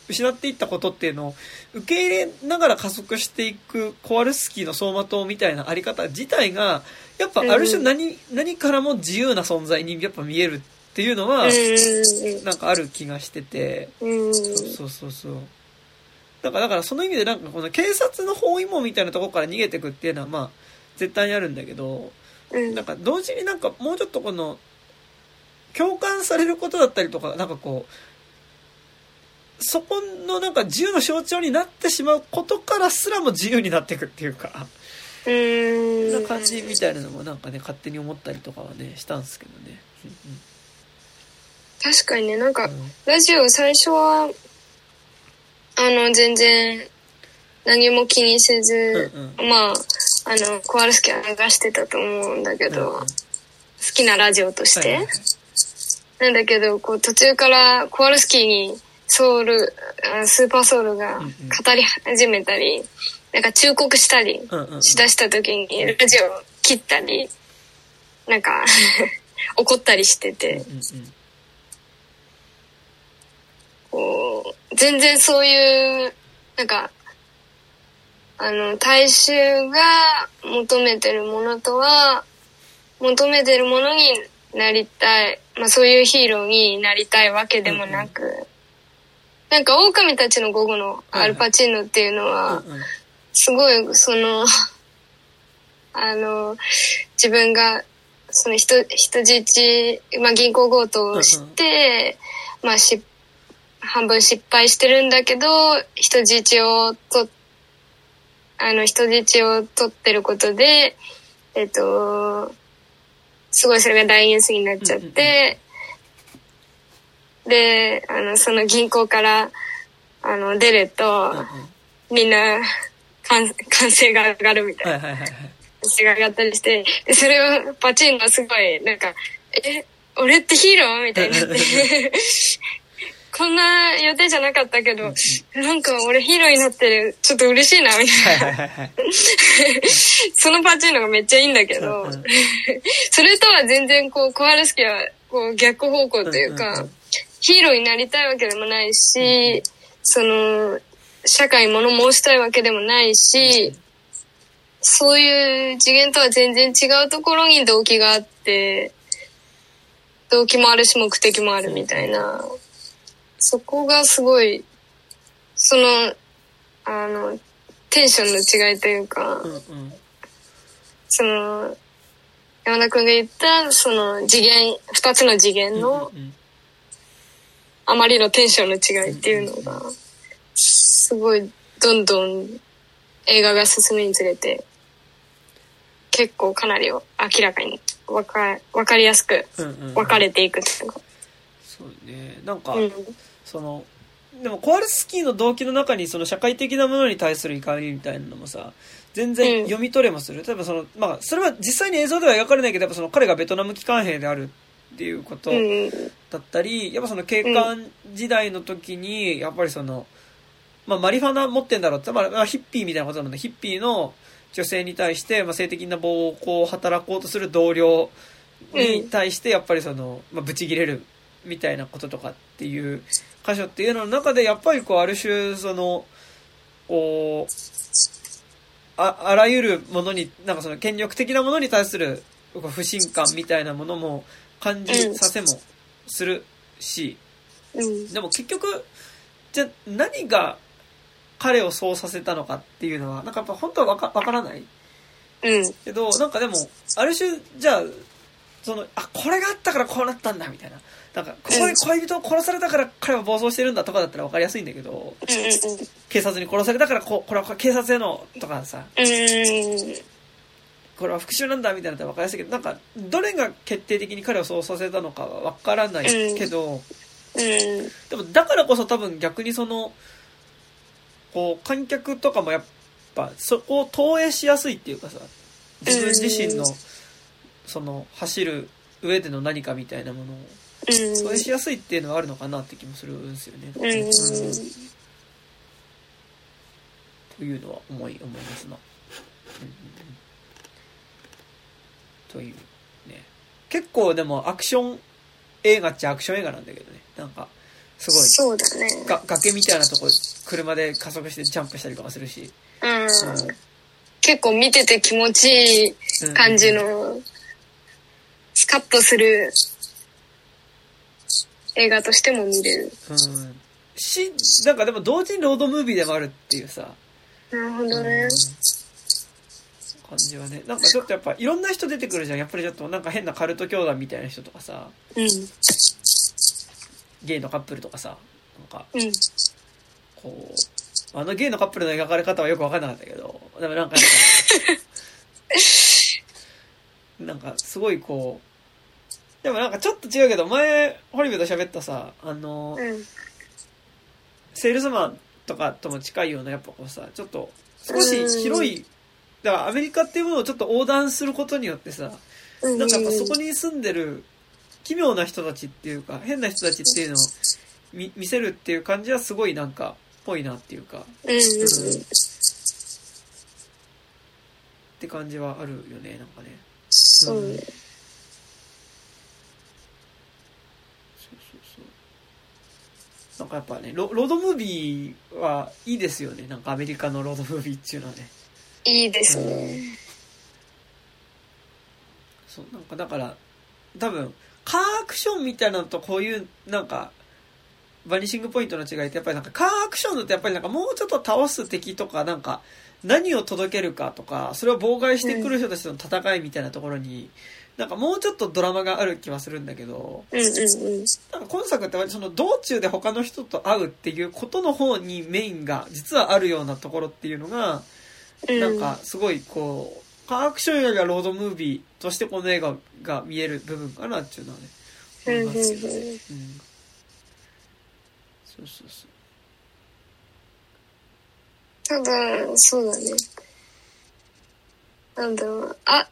失っていったことっていうのを受け入れながら加速していくコワルスキーの走馬灯みたいなあり方自体が、やっぱある種何、何からも自由な存在にやっぱ見えるっていうのは、うん。なんかある気がしてて、うん。そうそうそうそう。だから、だからその意味でなんかこの警察の包囲網みたいなところから逃げてくっていうのはまあ絶対にあるんだけど、うん。なんか同時になんかもうちょっとこの共感されることだったりとか、なんかこう、そこのなんか自由の象徴になってしまうことからすらも自由になっていくっていうか、うん。そんな感じみたいなのもなんかね、勝手に思ったりとかはね、したんですけどね。確かにね、なんかうん、うんラジオ最初は、あの、全然、何も気にせず、うんまあ、あの、コワルスキーは流してたと思うんだけど、うんうん好きなラジオとして。はいはいはいなんだけど、こう途中からコワルスキーにソウル、あスーパーソウルがうんうん。語り始めたり、なんか忠告したりうんうんうん。しだした時にラジオを切ったり、なんか (laughs) 怒ったりしてて、うんうん。こう、全然そういう、なんか、あの、大衆が求めてるものとは、求めてるものになりたい、まあそういうヒーローになりたいわけでもなく、なんか狼たちの午後のアルパチーノっていうのは、すごい、その、(laughs) あの、自分が、その人、人質、まあ銀行強盗をして、まあし、半分失敗してるんだけど、人質をと、あの、人質を取ってることで、えっと、すごいそれが大ニュースになっちゃって、で、あの、その銀行から、あの、出ると、うんうんみんな、歓歓声が上がるみたいな。はいはいが上がったりして、で、それをパチンがすごい、なんか、え、俺ってヒーローみたいになって。こんな予定じゃなかったけど、なんか俺ヒーローになってる、ちょっと嬉しいな、みたいな。はいはいはいそのパチンのがめっちゃいいんだけど、それとは全然こう、コワルスキーはこう逆方向というか、うんうんうんヒーローになりたいわけでもないし、その、社会に物申したいわけでもないし、そういう次元とは全然違うところに動機があって、動機もあるし目的もあるみたいな、そこがすごい、その、あの、テンションの違いというか、うんうん。その、山田くんが言った、その次元、二つの次元のうんうんあまりのテンションの違いっていうのが、すごい、どんどん映画が進むにつれて、結構かなり明らかにわか、わかりやすく分かれていくっていうか。そうね。なんか、うん。そのでもコワルスキーの動機の中にその社会的なものに対する怒りみたいなのもさ全然読み取れもする、例えばそのまあそれは実際に映像では描かれないけどやっぱその彼がベトナム機関兵であるっていうことうん。だったり、やっぱその警官時代の時にやっぱりその、まあ、マリファナ持ってんだろうって、まあまあ、ヒッピーみたいなことなのでヒッピーの女性に対して、まあ、性的な暴行を働こうとする同僚に対してやっぱりその、まあ、ブチギレるみたいなこととかっていう箇所っていうのの中でやっぱりこうある種そのこうああらゆるものになんかその権力的なものに対する不信感みたいなものも感じさせもするし、うん。でも結局じゃあ何が彼をそうさせたのかっていうのはなんかやっぱ本当はわかわからない？うん。けどなんかでもある種じゃあそのあこれがあったからこうなったんだみたいななんかここで恋人を殺されたから彼は暴走してるんだとかだったら分かりやすいんだけどうん。警察に殺されたからここれは警察へのとかさうん。これは復讐なんだみたいなのって分かりやすいけどなんかどれが決定的に彼をそうさせたのかは分からないけど、うん。でもだからこそ多分逆にそのこう観客とかもやっぱそこを投影しやすいっていうかさ自分自身のその走る上での何かみたいなものをうん。投影しやすいっていうのはあるのかなって気もするんですよね。うん。うんというのは思い思いますな。うんというね結構でもアクション映画っちゃアクション映画なんだけどねなんかすごいそうだね。が崖みたいなとこ車で加速してジャンプしたりとかするし、うん。結構見てて気持ちいいうん感じの、スカッとする映画としても見れる。うんしなんかでも同時にロードムービーでもあるっていうさ、なるほどうんね。感じはねなんかちょっとやっぱいろんな人出てくるじゃんやっぱりちょっとなんか変なカルト教団みたいな人とかさうん。ゲイのカップルとかさなんかうん。こうあのゲイのカップルの描かれ方はよく分かんなかったけどでもなんか (laughs) なんかすごいこうでもなんかちょっと違うけど前ホリベと喋ったさあの、うん。セールスマンとかとも近いようなやっぱこうさちょっと少し広いだからアメリカっていうものをちょっと横断することによってさ、うんなんかやっぱそこに住んでる奇妙な人たちっていうか、変な人たちっていうのを見見せるっていう感じはすごいなんか、ぽいなっていうか、うんうんって感じはあるよね、なんかね。そうね。そうそうそう。なんかやっぱねロ、ロードムービーはいいですよね。なんかアメリカのロードムービーっていうのはね。いいですね。そう、なんかだから、多分、カーアクションみたいなのとこういう、なんか、バニシングポイントの違いってやっぱりなんかカーアクションのってやっぱりなんかもうちょっと倒す敵とかなんか何を届けるかとかそれを妨害してくる人たちとの戦いみたいなところになんかもうちょっとドラマがある気はするんだけどうんうんうん。なんか今作ってその道中で他の人と会うっていうことの方にメインが実はあるようなところっていうのがうんなんかすごいこうカーアクションよりはロードムービーとしてこの映画が見える部分かなっていうのはね思いますけど、うんうんうんうん、そうそうそうただ、そうだね。なんだろう。あ、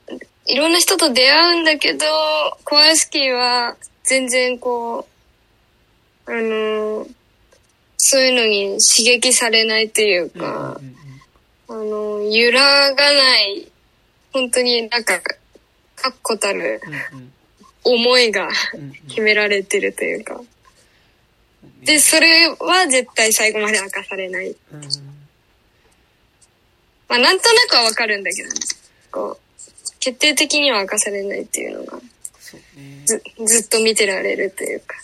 いろんな人と出会うんだけど、コワルスキーは全然こう、あの、そういうのに刺激されないといううんか、うんあの、揺らがない、本当になんか、確固たるうん思いが決められてるというか。うんで、それは絶対最後まで明かされない。うんまあ、なんとなくはわかるんだけどね。こう、決定的には明かされないっていうのが、ず、ずっと見てられるというか。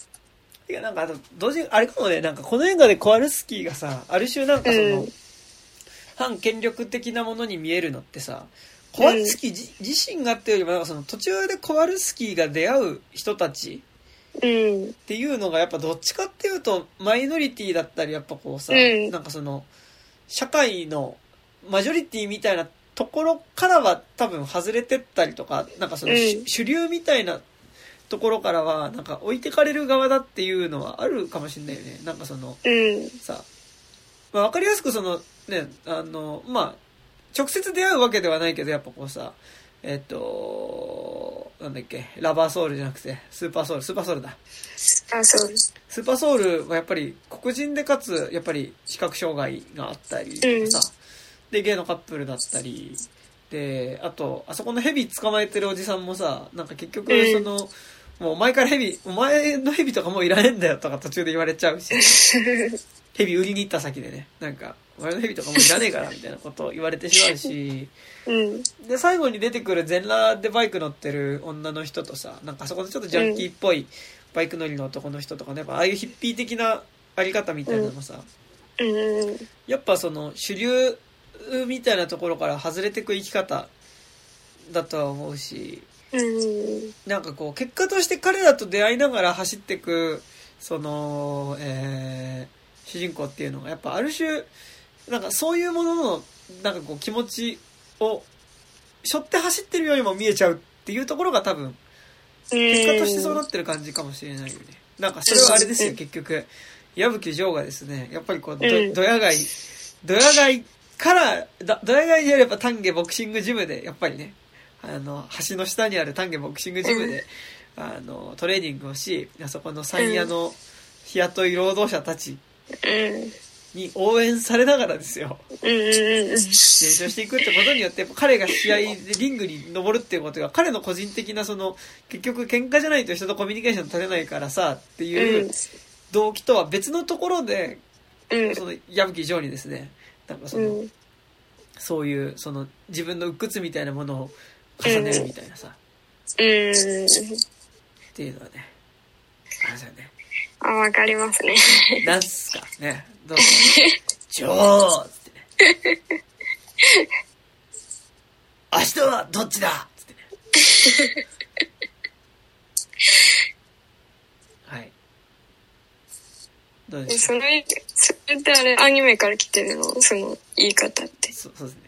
いやなんかあと同時にあれかもねなんかこの映画でコワルスキーがさある種なんかその、うん反権力的なものに見えるのってさコワルスキー自,、自身がっていうよりもなんかその途中でコワルスキーが出会う人たちうん。っていうのがやっぱどっちかっていうとマイノリティだったりやっぱこうさ、うんなんかその社会のマジョリティみたいなところからは多分外れてったりとかなんかその、うん主主流みたいなところからはなんか置いてかれる側だっていうのはあるかもしれないよねなんかそのうん。さ、まあ、わかりやすくそのねあのまあ直接出会うわけではないけどやっぱこうさえっとなんだっけラバーソウルじゃなくてスーパーソウルスーパーソウルだ。あ、そう。スーパーソウルはやっぱり黒人でかつやっぱり視覚障害があったりとかさ、でゲイのカップルだったり。であとあそこのヘビ捕まえてるおじさんもさなんか結局うん。その、もうお前からヘビお前のヘビとかもういらねえんだよとか途中で言われちゃうし。(laughs) ヘビ売りに行った先でねなんか。お前のヘビとかもういらねえからみたいなことを言われてしまうし (laughs) うん。で最後に出てくる全裸でバイク乗ってる女の人とさなんかあそこでちょっとジャンキーっぽいバイク乗りの男の人とかねやっぱああいうヒッピー的なあり方みたいなのもさ、うん。やっぱその主流みたいなところから外れてく生き方だとは思うしうん。なんかこう結果として彼らと出会いながら走ってくその、えー主人公っていうのがやっぱある種なんかそういうもののなんかこう気持ちを背負って走ってるようにも見えちゃうっていうところが多分結果としてそうなってる感じかもしれないよね。なんかそれはあれですよ、うん結局。矢吹城がですね、やっぱりこう、ど、うんドヤ街、ドヤ街から、だドヤ街にあれば丹下ボクシングジムで、やっぱりね、あの、橋の下にある丹下ボクシングジムで、あの、トレーニングをし、あそこの山谷の日雇い労働者たちうん。に応援されながらですよ。練習していくってことによって、彼が試合でリングに登るっていうことが、彼の個人的なその、結局喧嘩じゃないと人とコミュニケーション取れないからさ、っていう動機とは別のところで、うん。その矢吹城にですね、なんかその、うん。そういう、その自分の鬱屈みたいなものを重ねるみたいなさ、うん。っていうのはね、あれだよね。あ、わかりますね。なんすかね、どうぞ。(laughs) ジョーっつってね。明日はどっちだっつってね。はい。どうでそれ、それってあれ、アニメから来てるの？その言い方って。そうそうですね。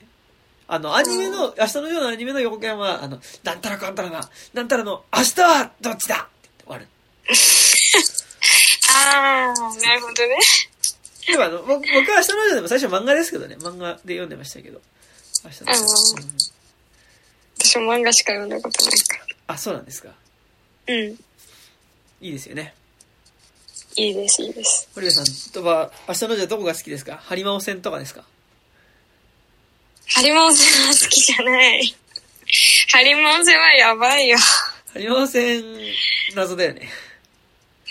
あの、アニメの、明日のようなアニメの予告編は、あの、なんたらかんたらな、なんたらの、明日はどっちだって言って終わる。(laughs) ああ、なるほどね。でもあの、僕僕は明日の夜でも最初漫画ですけどね、漫画で読んでましたけど。明日のジョー。あーうん私も漫画しか読んだことないかあ、そうなんですか。ら。うん。いいですよね。いいです、いいです。堀部さんとは、明日のジョーどこが好きですか？ハリマオ戦とかですか？ハリマオ戦は好きじゃない。ハリマオ戦はやばいよ。ハリマオ戦、謎だよね。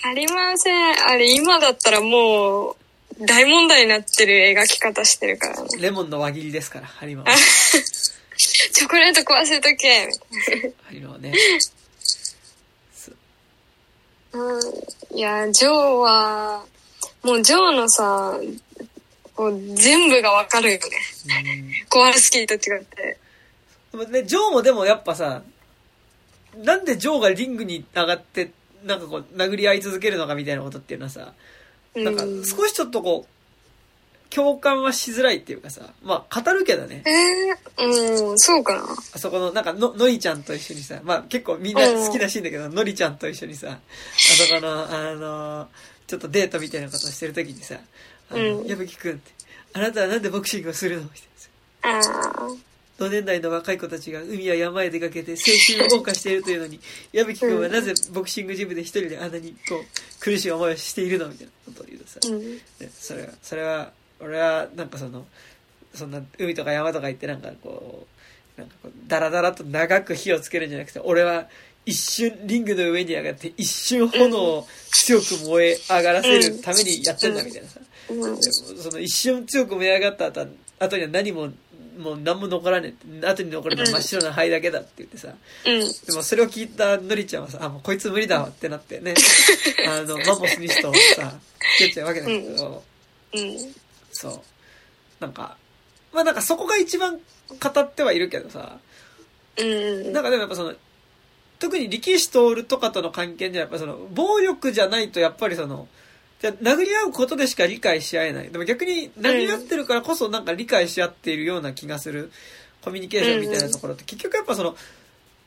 ハリマオ戦、あれ今だったらもう、大問題になってる描き方してるからね。レモンの輪切りですから、ハリマオ。チョコレート壊せとけハリマオね。な。うん。いや、ジョーは、もうジョーのさ、こう全部がわかるよね。うんコアラスキーと違って。でもね、ジョーもでもやっぱさ、なんでジョーがリングに上がって、なんかこう、殴り合い続けるのかみたいなことっていうのはさ、うんなんか少しちょっとこう、共感はしづらいっていうかさ、まあ語るけどね。えー、うん、そうかな。あそこの、なんかの、のりちゃんと一緒にさ、まあ結構みんな好きなシーンだけど、のりちゃんと一緒にさ、あそこの、あの、ちょっとデートみたいなことをしてるときにさ、あの、うん矢吹くんって、あなたはなんでボクシングをするの？みたいなさああ。同年代の若い子たちが海や山へ出かけて青春を謳歌しているというのに、(laughs) 矢吹くんはなぜボクシングジムで一人であんなにこう、苦しい思いをしているのみたいなことを言うとさ、うん。ねそれは、それは、俺はなんかその、そんな海とか山とか行ってなんかこう、なんかこう、ダラダラと長く火をつけるんじゃなくて、俺は一瞬リングの上に上がって一瞬炎を強く燃え上がらせるためにやってんだみたいなさ。うん。その一瞬強く燃え上がった後は後には何も、もう何も残らねえって。後に残るのは真っ白な灰だけだって言ってさ。うん。でもそれを聞いたのりちゃんはさ、あ、もうこいつ無理だわってなってね。(laughs) あの、マンモスミストをさ、つけちゃうわけだけど、うん。そう。なんか、まあなんかそこが一番語ってはいるけどさ、うん。なんかでもやっぱその、特に力士徹とかとの関係ではやっぱその、暴力じゃないとやっぱりその、じゃあ殴り合うことでしか理解し合えない。でも逆に殴り合ってるからこそなんか理解し合っているような気がするコミュニケーションみたいなところって結局やっぱその、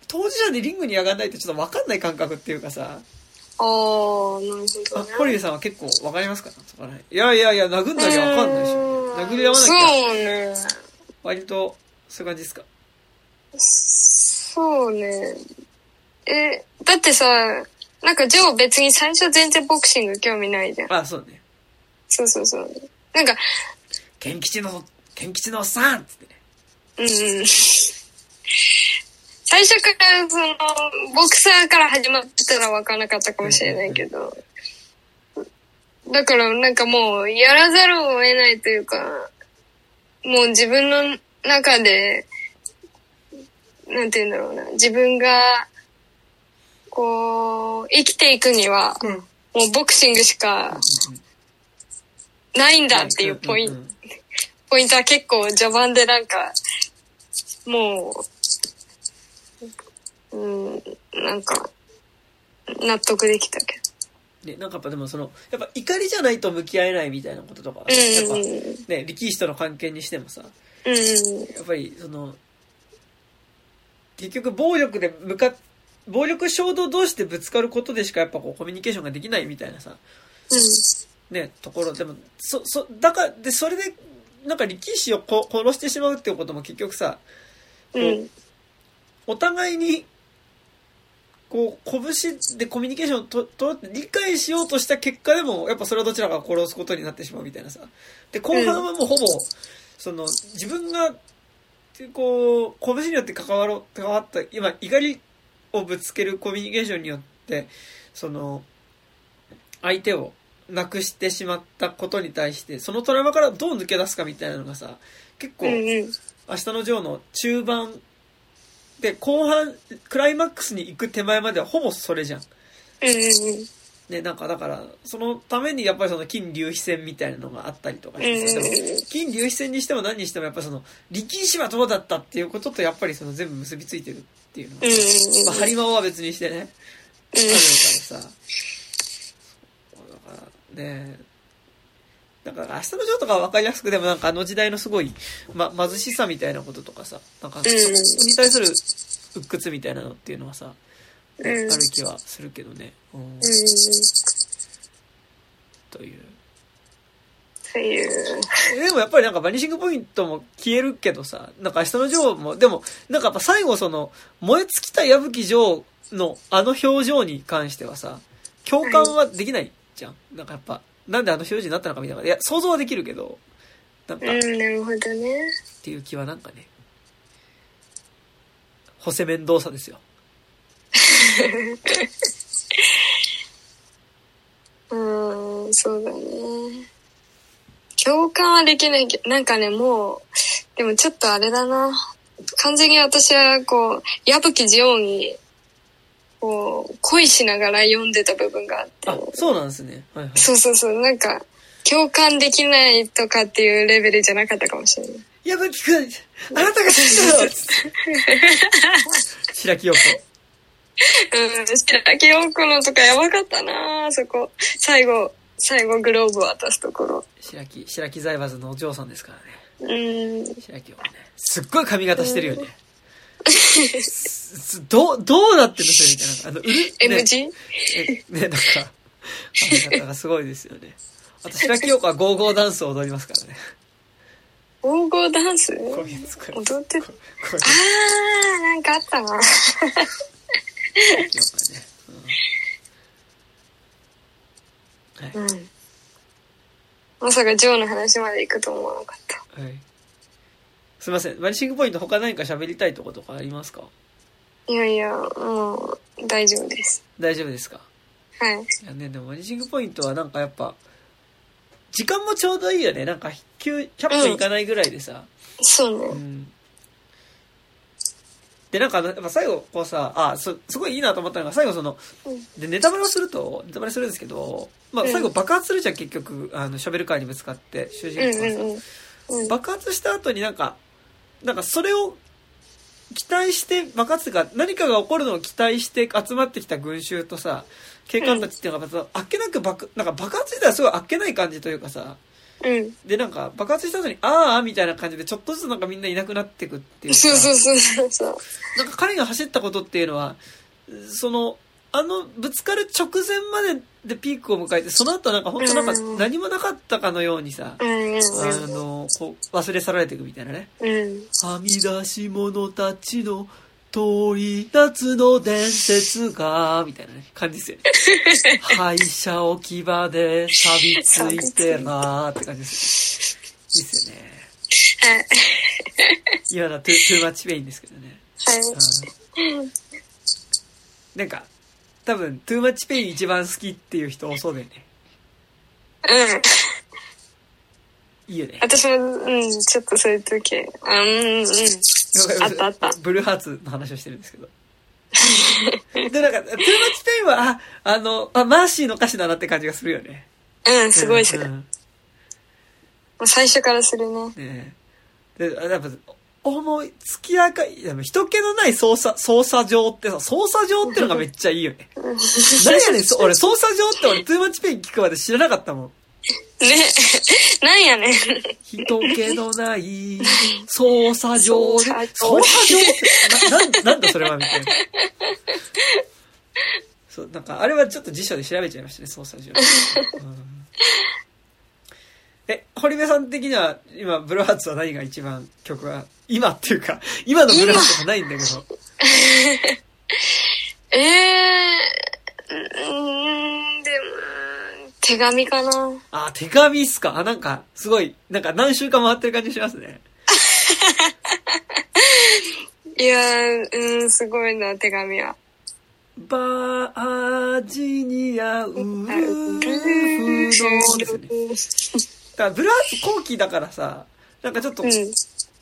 当事者でリングに上がらないとちょっとわかんない感覚っていうかさ、ああ、なるほあど、ね。、ホリーさんは結構わかりますかそこら辺いやいやいや、殴んなきゃわかんないでしょ。殴り合わなきゃ。そうね。割と、そういう感じですか？そうね。え、だってさ、なんかジョー別に最初全然ボクシング興味ないじゃん。あ、そうね。そうそうそう。なんか、ケン吉の、ケン吉のおっさんっつってね。うんうん。最初からその、ボクサーから始まってたら分からなかったかもしれないけど。だからなんかもう、やらざるを得ないというか、もう自分の中で、なんて言うんだろうな、自分が、こう、生きていくには、うん。もうボクシングしかないんだっていうポイント、ポイントは結構序盤でなんか、もう、うん、なんか、納得できたけね、なんかやっぱでもその、やっぱ怒りじゃないと向き合えないみたいなこととか、やっぱうんね、力士との関係にしてもさ、やっぱりその、結局暴力で向かっ、暴力衝動同士でぶつかることでしかやっぱこうコミュニケーションができないみたいなさ、ね、ところ、でも、そ、そ、だから、で、それで、なんか力士をこ殺してしまうっていうことも結局さ、うん。うん。お互いに、こう、拳でコミュニケーションをと、と、理解しようとした結果でも、やっぱそれはどちらかが殺すことになってしまうみたいなさ。で、後半はもうほぼ、その、自分が、こう、拳によって関わろう、関わった、今、怒りをぶつけるコミュニケーションによって、その、相手をなくしてしまったことに対して、そのトラウマからどう抜け出すかみたいなのがさ、結構。明日のジョーの中盤で後半クライマックスに行く手前まではほぼそれじゃん。ね、なんかだから、そのためにやっぱりその金龍飛戦みたいなのがあったりとかして金龍飛戦にしても何にしてもやっぱりその力士はどうだったっていうこととやっぱりその全部結びついてるっていうのがうん。うんうんまあ、ハリマオは別にしてね、あるからさ、だからね、だから明日のジョーとかは分かりやすくでもなんかあの時代のすごい、ま、貧しさみたいなこととかさ、なんかそこに対する鬱屈みたいなのっていうのはさ、うん。あうん。る気はするけどね。うんうん。という。っていう。でもやっぱりなんかバニシングポイントも消えるけどさ、なんか明日のジョーも、でも、なんかやっぱ最後その、燃え尽きた矢吹ジョーのあの表情に関してはさ、共感はできないじゃん。なんかやっぱ、なんであの表情になったのかみたいな。いや、想像はできるけど、なんか、っうん、なるほどね。ていう気はなんかね、ホセメンドーサですよ。(laughs) うーん、そうだね。共感はできないけど、なんかね、もう、でもちょっとあれだな。完全に私は、こう、矢吹ジオに、こう、恋しながら読んでた部分があって。あ、そうなんですね。はいはい。そうそうそう、なんか、共感できないとかっていうレベルじゃなかったかもしれない。矢吹くん、あなたが好きだよつって白木陽子。(laughs) うん、白木陽子のとかやばかったなあそこ。最後、最後グローブ渡すところ。白木、白木財閥のお嬢さんですからね。うん。白木はね。すっごい髪型してるよね。すどう、どうなってるんですよ、みたいな。あの、うる、ね M 字、えね、なんか、髪型がすごいですよね。あと、白木陽子はゴーゴーダンスを踊りますからね。黄金ダンス？踊ってあー、なんかあったな。ね。うんはい。うん。まさかジョーの話まで行くと思わなかった。はい。すいません。バニシングポイント他何か喋りたいとことかありますか？いやいや、もう、大丈夫です。大丈夫ですか？はい。いやね、でもマニシングポイントはなんかやっぱ、時間もちょうどいいよね。なんか、9 100分いかないぐらいでさ。そうね。うん。で、なんか、やっぱ最後、こうさ、あ、そ、すごいいいなと思ったのが、最後その、うんで、ネタバレをすると、ネタバレするんですけど、まあ、うん最後爆発するじゃん、結局、あの、ショベルカーにぶつかって、主人うん公がさ、うんうん。うん。爆発した後になんか、なんかそれを期待して、爆発が、何かが起こるのを期待して集まってきた群衆とさ、警官たちっていうのがあっけなく爆、なんか爆発自体はすごいあっけない感じというかさ、うん。で、なんか爆発した後に、あーあみたいな感じでちょっとずつなんかみんないなくなってくっていうか、そうそうそう。なんか彼が走ったことっていうのは、その、あの、ぶつかる直前まででピークを迎えて、その後なんか本当なんかうん何もなかったかのようにさ、うんうんあの、こう、忘れ去られていくみたいなね。うん。うん。はみ出し者たちの通り夏の伝説が、みたいなね、感じですよね。(laughs) 廃車置き場で錆びついてなーって感じですよね。いいっすよね。はい。今のはトゥ Too Much Pain ですけどね。はい。うんなんか、多分、 Too Much Pain 一番好きっていう人多そうだよね。うん。いいよね。私も、うん、ちょっとそういう時、あうん、うん。あったあった。ブルーハーツの話をしてるんですけど。で、なんか、 Too Much Pain は、あ、あの、あ、マーシーの歌詞だなって感じがするよね。うん、すごいする。もうんう最初からするね。ねえで、やっぱ、思い、月明かり、でも人気のない操車、操車場ってさ、操車場ってのがめっちゃいいよね。何やねん、そ俺、操車場って俺、 Too Much Pain 聞くまで知らなかったもん。ね。(laughs) なんやねん。人気のない操車場で、操操車車場場って、な、なんなんだそれはみたいな。そう、なんか、あれはちょっと辞書で調べちゃいましたね、捜査場。うんえ、堀部さん的には、今、ブルーハーツは何が一番曲は、今っていうか、今のブルーハーツじゃないんだけど、え (laughs) えー、うん、でも、手紙かな。あ、手紙っすか？あ、なんか、すごい、なんか何週間回ってる感じしますね。(laughs) いやー、うん、すごいな、手紙は。バージニアウルフのですよね。だからブルーハーツ後期だからさ、なんかちょっと、うん。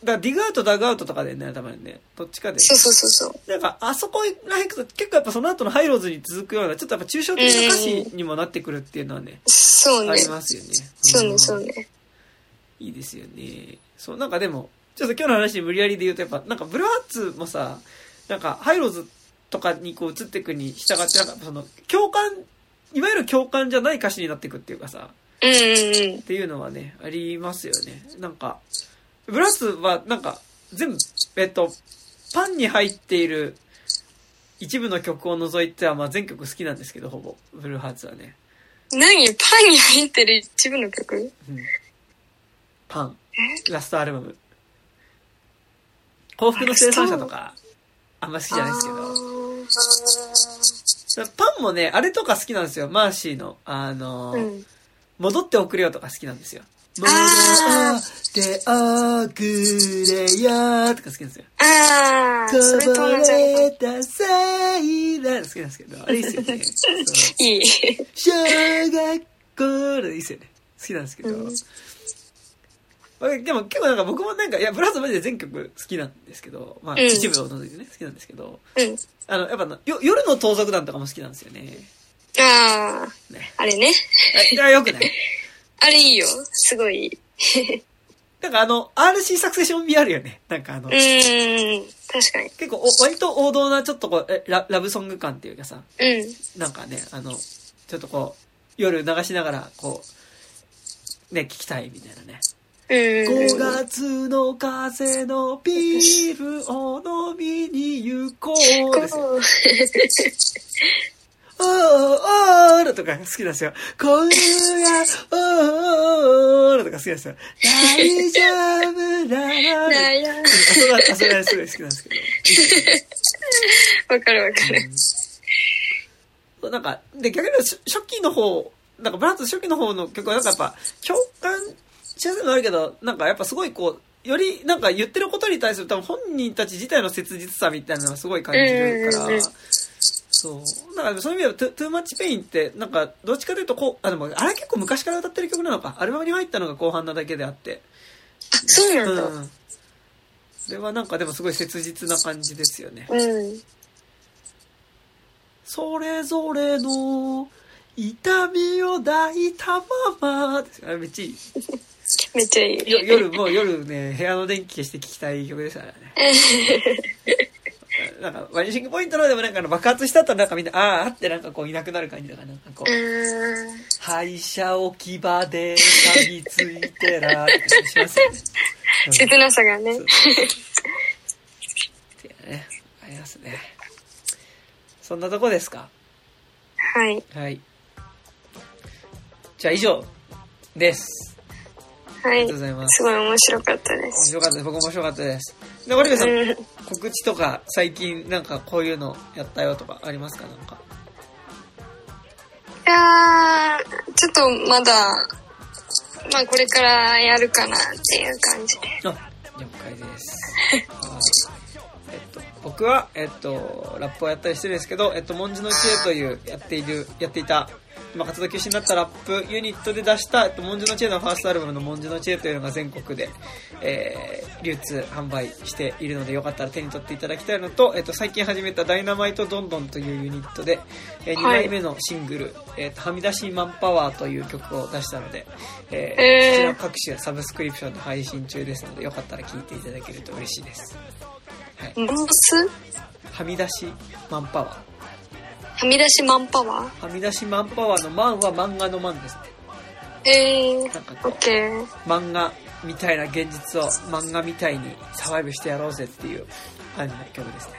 だからディグアウト、ダグアウトとかでね、たまにね、どっちかで。そうそうそうそう。なんか、あそこらへんくと結構やっぱその後のハイローズに続くような、ちょっとやっぱ抽象的な歌詞にもなってくるっていうのはね、そうねあり。ますよね。そうね、んそうね。いいですよね。そう、なんかでも、ちょっと今日の話に無理やりで言うと、やっぱ、なんかブルーハーツもさ、なんか、ハイローズとかにこう移っていくに従って、なんかその、共感、いわゆる共感じゃない歌詞になっていくっていうかさ、うんうんうんっ。ていうのはね、ありますよね。なんか、ブルーハーツは、なんか、全部、えっと、パンに入っている一部の曲を除いては、まあ全曲好きなんですけど、ほぼ、ブルーハーツはね。何？パンに入ってる一部の曲？うん。パン。ラストアルバム。幸福の生産者とか、あんま好きじゃないですけど。パンもね、あれとか好きなんですよ。マーシーの、あの、うん。戻っておくれよとか好きなんですよ。戻あっておくれよとか好きなんですよ。ああ、それとこぼ同じ。れた際だ好きなんですけど、あれいいっすよね。(laughs) いい。小学校でいいっすよね。好きなんですけど。うんまあでも結構なんか僕もなんか、いや、ブラスマジで全曲好きなんですけど、まあうん一部を除いてね、好きなんですけど、うん。あの、やっぱなよ夜の盗賊団とかも好きなんですよね。ああ、ね。あれね。あ、あよくないあれいいよ。すごい。なんかあの、RC サクセション味あるよね。なんかあの、うーん。確かに。結構お割と王道なちょっとこう、えララブソング感っていうかさ、うん。なんかね、あの、ちょっとこう、夜流しながら、こう、ね、聞きたいみたいなね。うん。5月の風のビールを飲みに行こうですよ。おーおーとか好きなんですよ。今夜、おーおーとか好きなんですよ。大丈夫だなだよ。あそれは、あそれはすごい好きなんですけど。わかるわかる。なんか、で、逆に初期の方、なんかブルーハーツ初期の方の曲はなんかやっぱ共感しやすいのあるけど、なんかやっぱすごいこう、よりなんか言ってることに対する多分本人たち自体の切実さみたいなのがすごい感じるからうんうんうん、そう。だからそういう意味では、 Too Much Pain って、なんか、どっちかというとこう、あ、でも、あれ結構昔から歌ってる曲なのか。アルバムに入ったのが後半なだけであって。あ、そうなんだ。うん。それはなんかでもすごい切実な感じですよね。うん。それぞれの痛みを抱いたままあれめっちゃいい。めっちゃいい。(laughs) よ夜、もう夜ね、部屋の電気消して聴きたい曲ですからね。(laughs) なんか、ワニシングポイントのでもなんか爆発した後なんかみんな、あーあってなんかこういなくなる感じだから、なんかこう。廃車置き場で錆びついてらって感じしますよね。う (laughs) ん切なさがねそね、ありますね。そんなとこですか？はい。はい。じゃあ以上です。はいありがとうご。ざいます。すごい面白かったで面す。白かったです。僕も面白かったです。で、堀部さん、うん。告知とか最近なんかこういうのやったよとかありますか？なんか。いやー、ちょっとまだ、まあこれからやるかなっていう感じで。あ、了解です。は (laughs) いえっと、僕は、えっと、ラップをやったりしてるんですけど、えっと、文字の知恵という、やっている、やっていた、今活動休止になったラップユニットで出した、えっと、文字の知恵のファーストアルバムの文字の知恵というのが全国で、えー、流通、販売しているので、よかったら手に取っていただきたいのと、えっと、最近始めたダイナマイトドンドンというユニットで、えー、2はい枚目のシングル、えっと、はみ出しマンパワーという曲を出したので、えーえーこちら各種サブスクリプションで配信中ですので、よかったら聞いていただけると嬉しいです。はい。はみ出しマンパワはみ出しマンパワー？はみ出しマンパワーのマンは漫画のマンですね。ーえー、なんかこうオッ、ケー。漫画みたいな現実を漫画みたいにサバイブしてやろうぜっていう感じの曲ですね。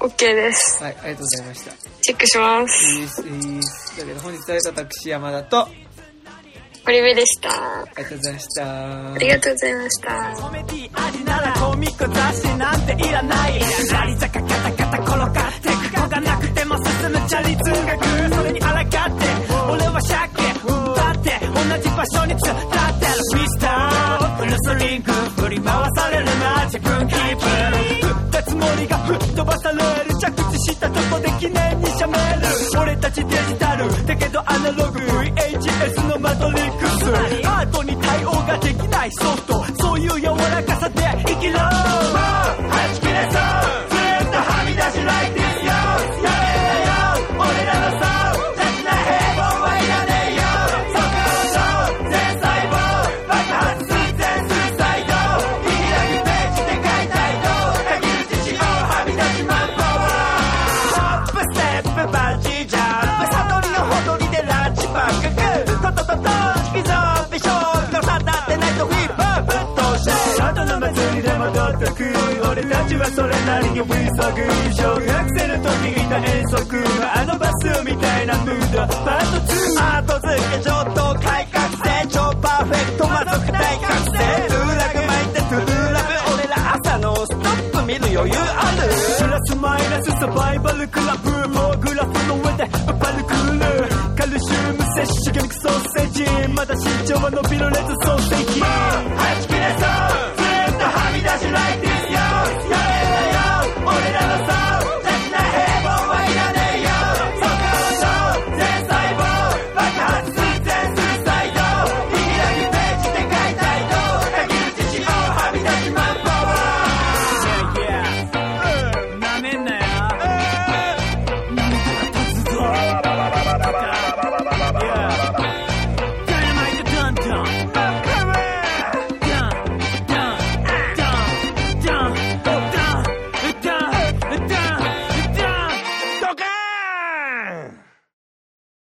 オッケーです。はい、ありがとうございました。チェックします。いいです、いいです。というわけで本日は私山田と、あ堀部でした。りがとうございました。ありがとうございました。コメディありならコミック雑誌なんていらないラリ坂カタカタ転がってく子がなくても進むチャリ通学それに抗って俺は鮭だって同じ場所に突っ立ってるミスターフルスリング振り回されるな自分キープ振ったつもりが吹っ飛ばされる着地したとこで記念にしゃべる俺たちデジタルだけどアナログ VHS のマトリックスアートに対応ができないソフトそういう柔らかさで生きろ俺たちはそれなりに分速小学生の時いた遠足、はあ、のバスみたいなムードパート2アート付け上等改革成長パーフェクト満足大学生トゥーラグ巻いてトゥーラグ俺ら朝のストップ見る余裕あるプラスマイナスサバイバルクラブもうグラフの上でアパルクールカルシウム摂取魚肉ソーセージまだ身長は伸びるレッドソーセージ、まあ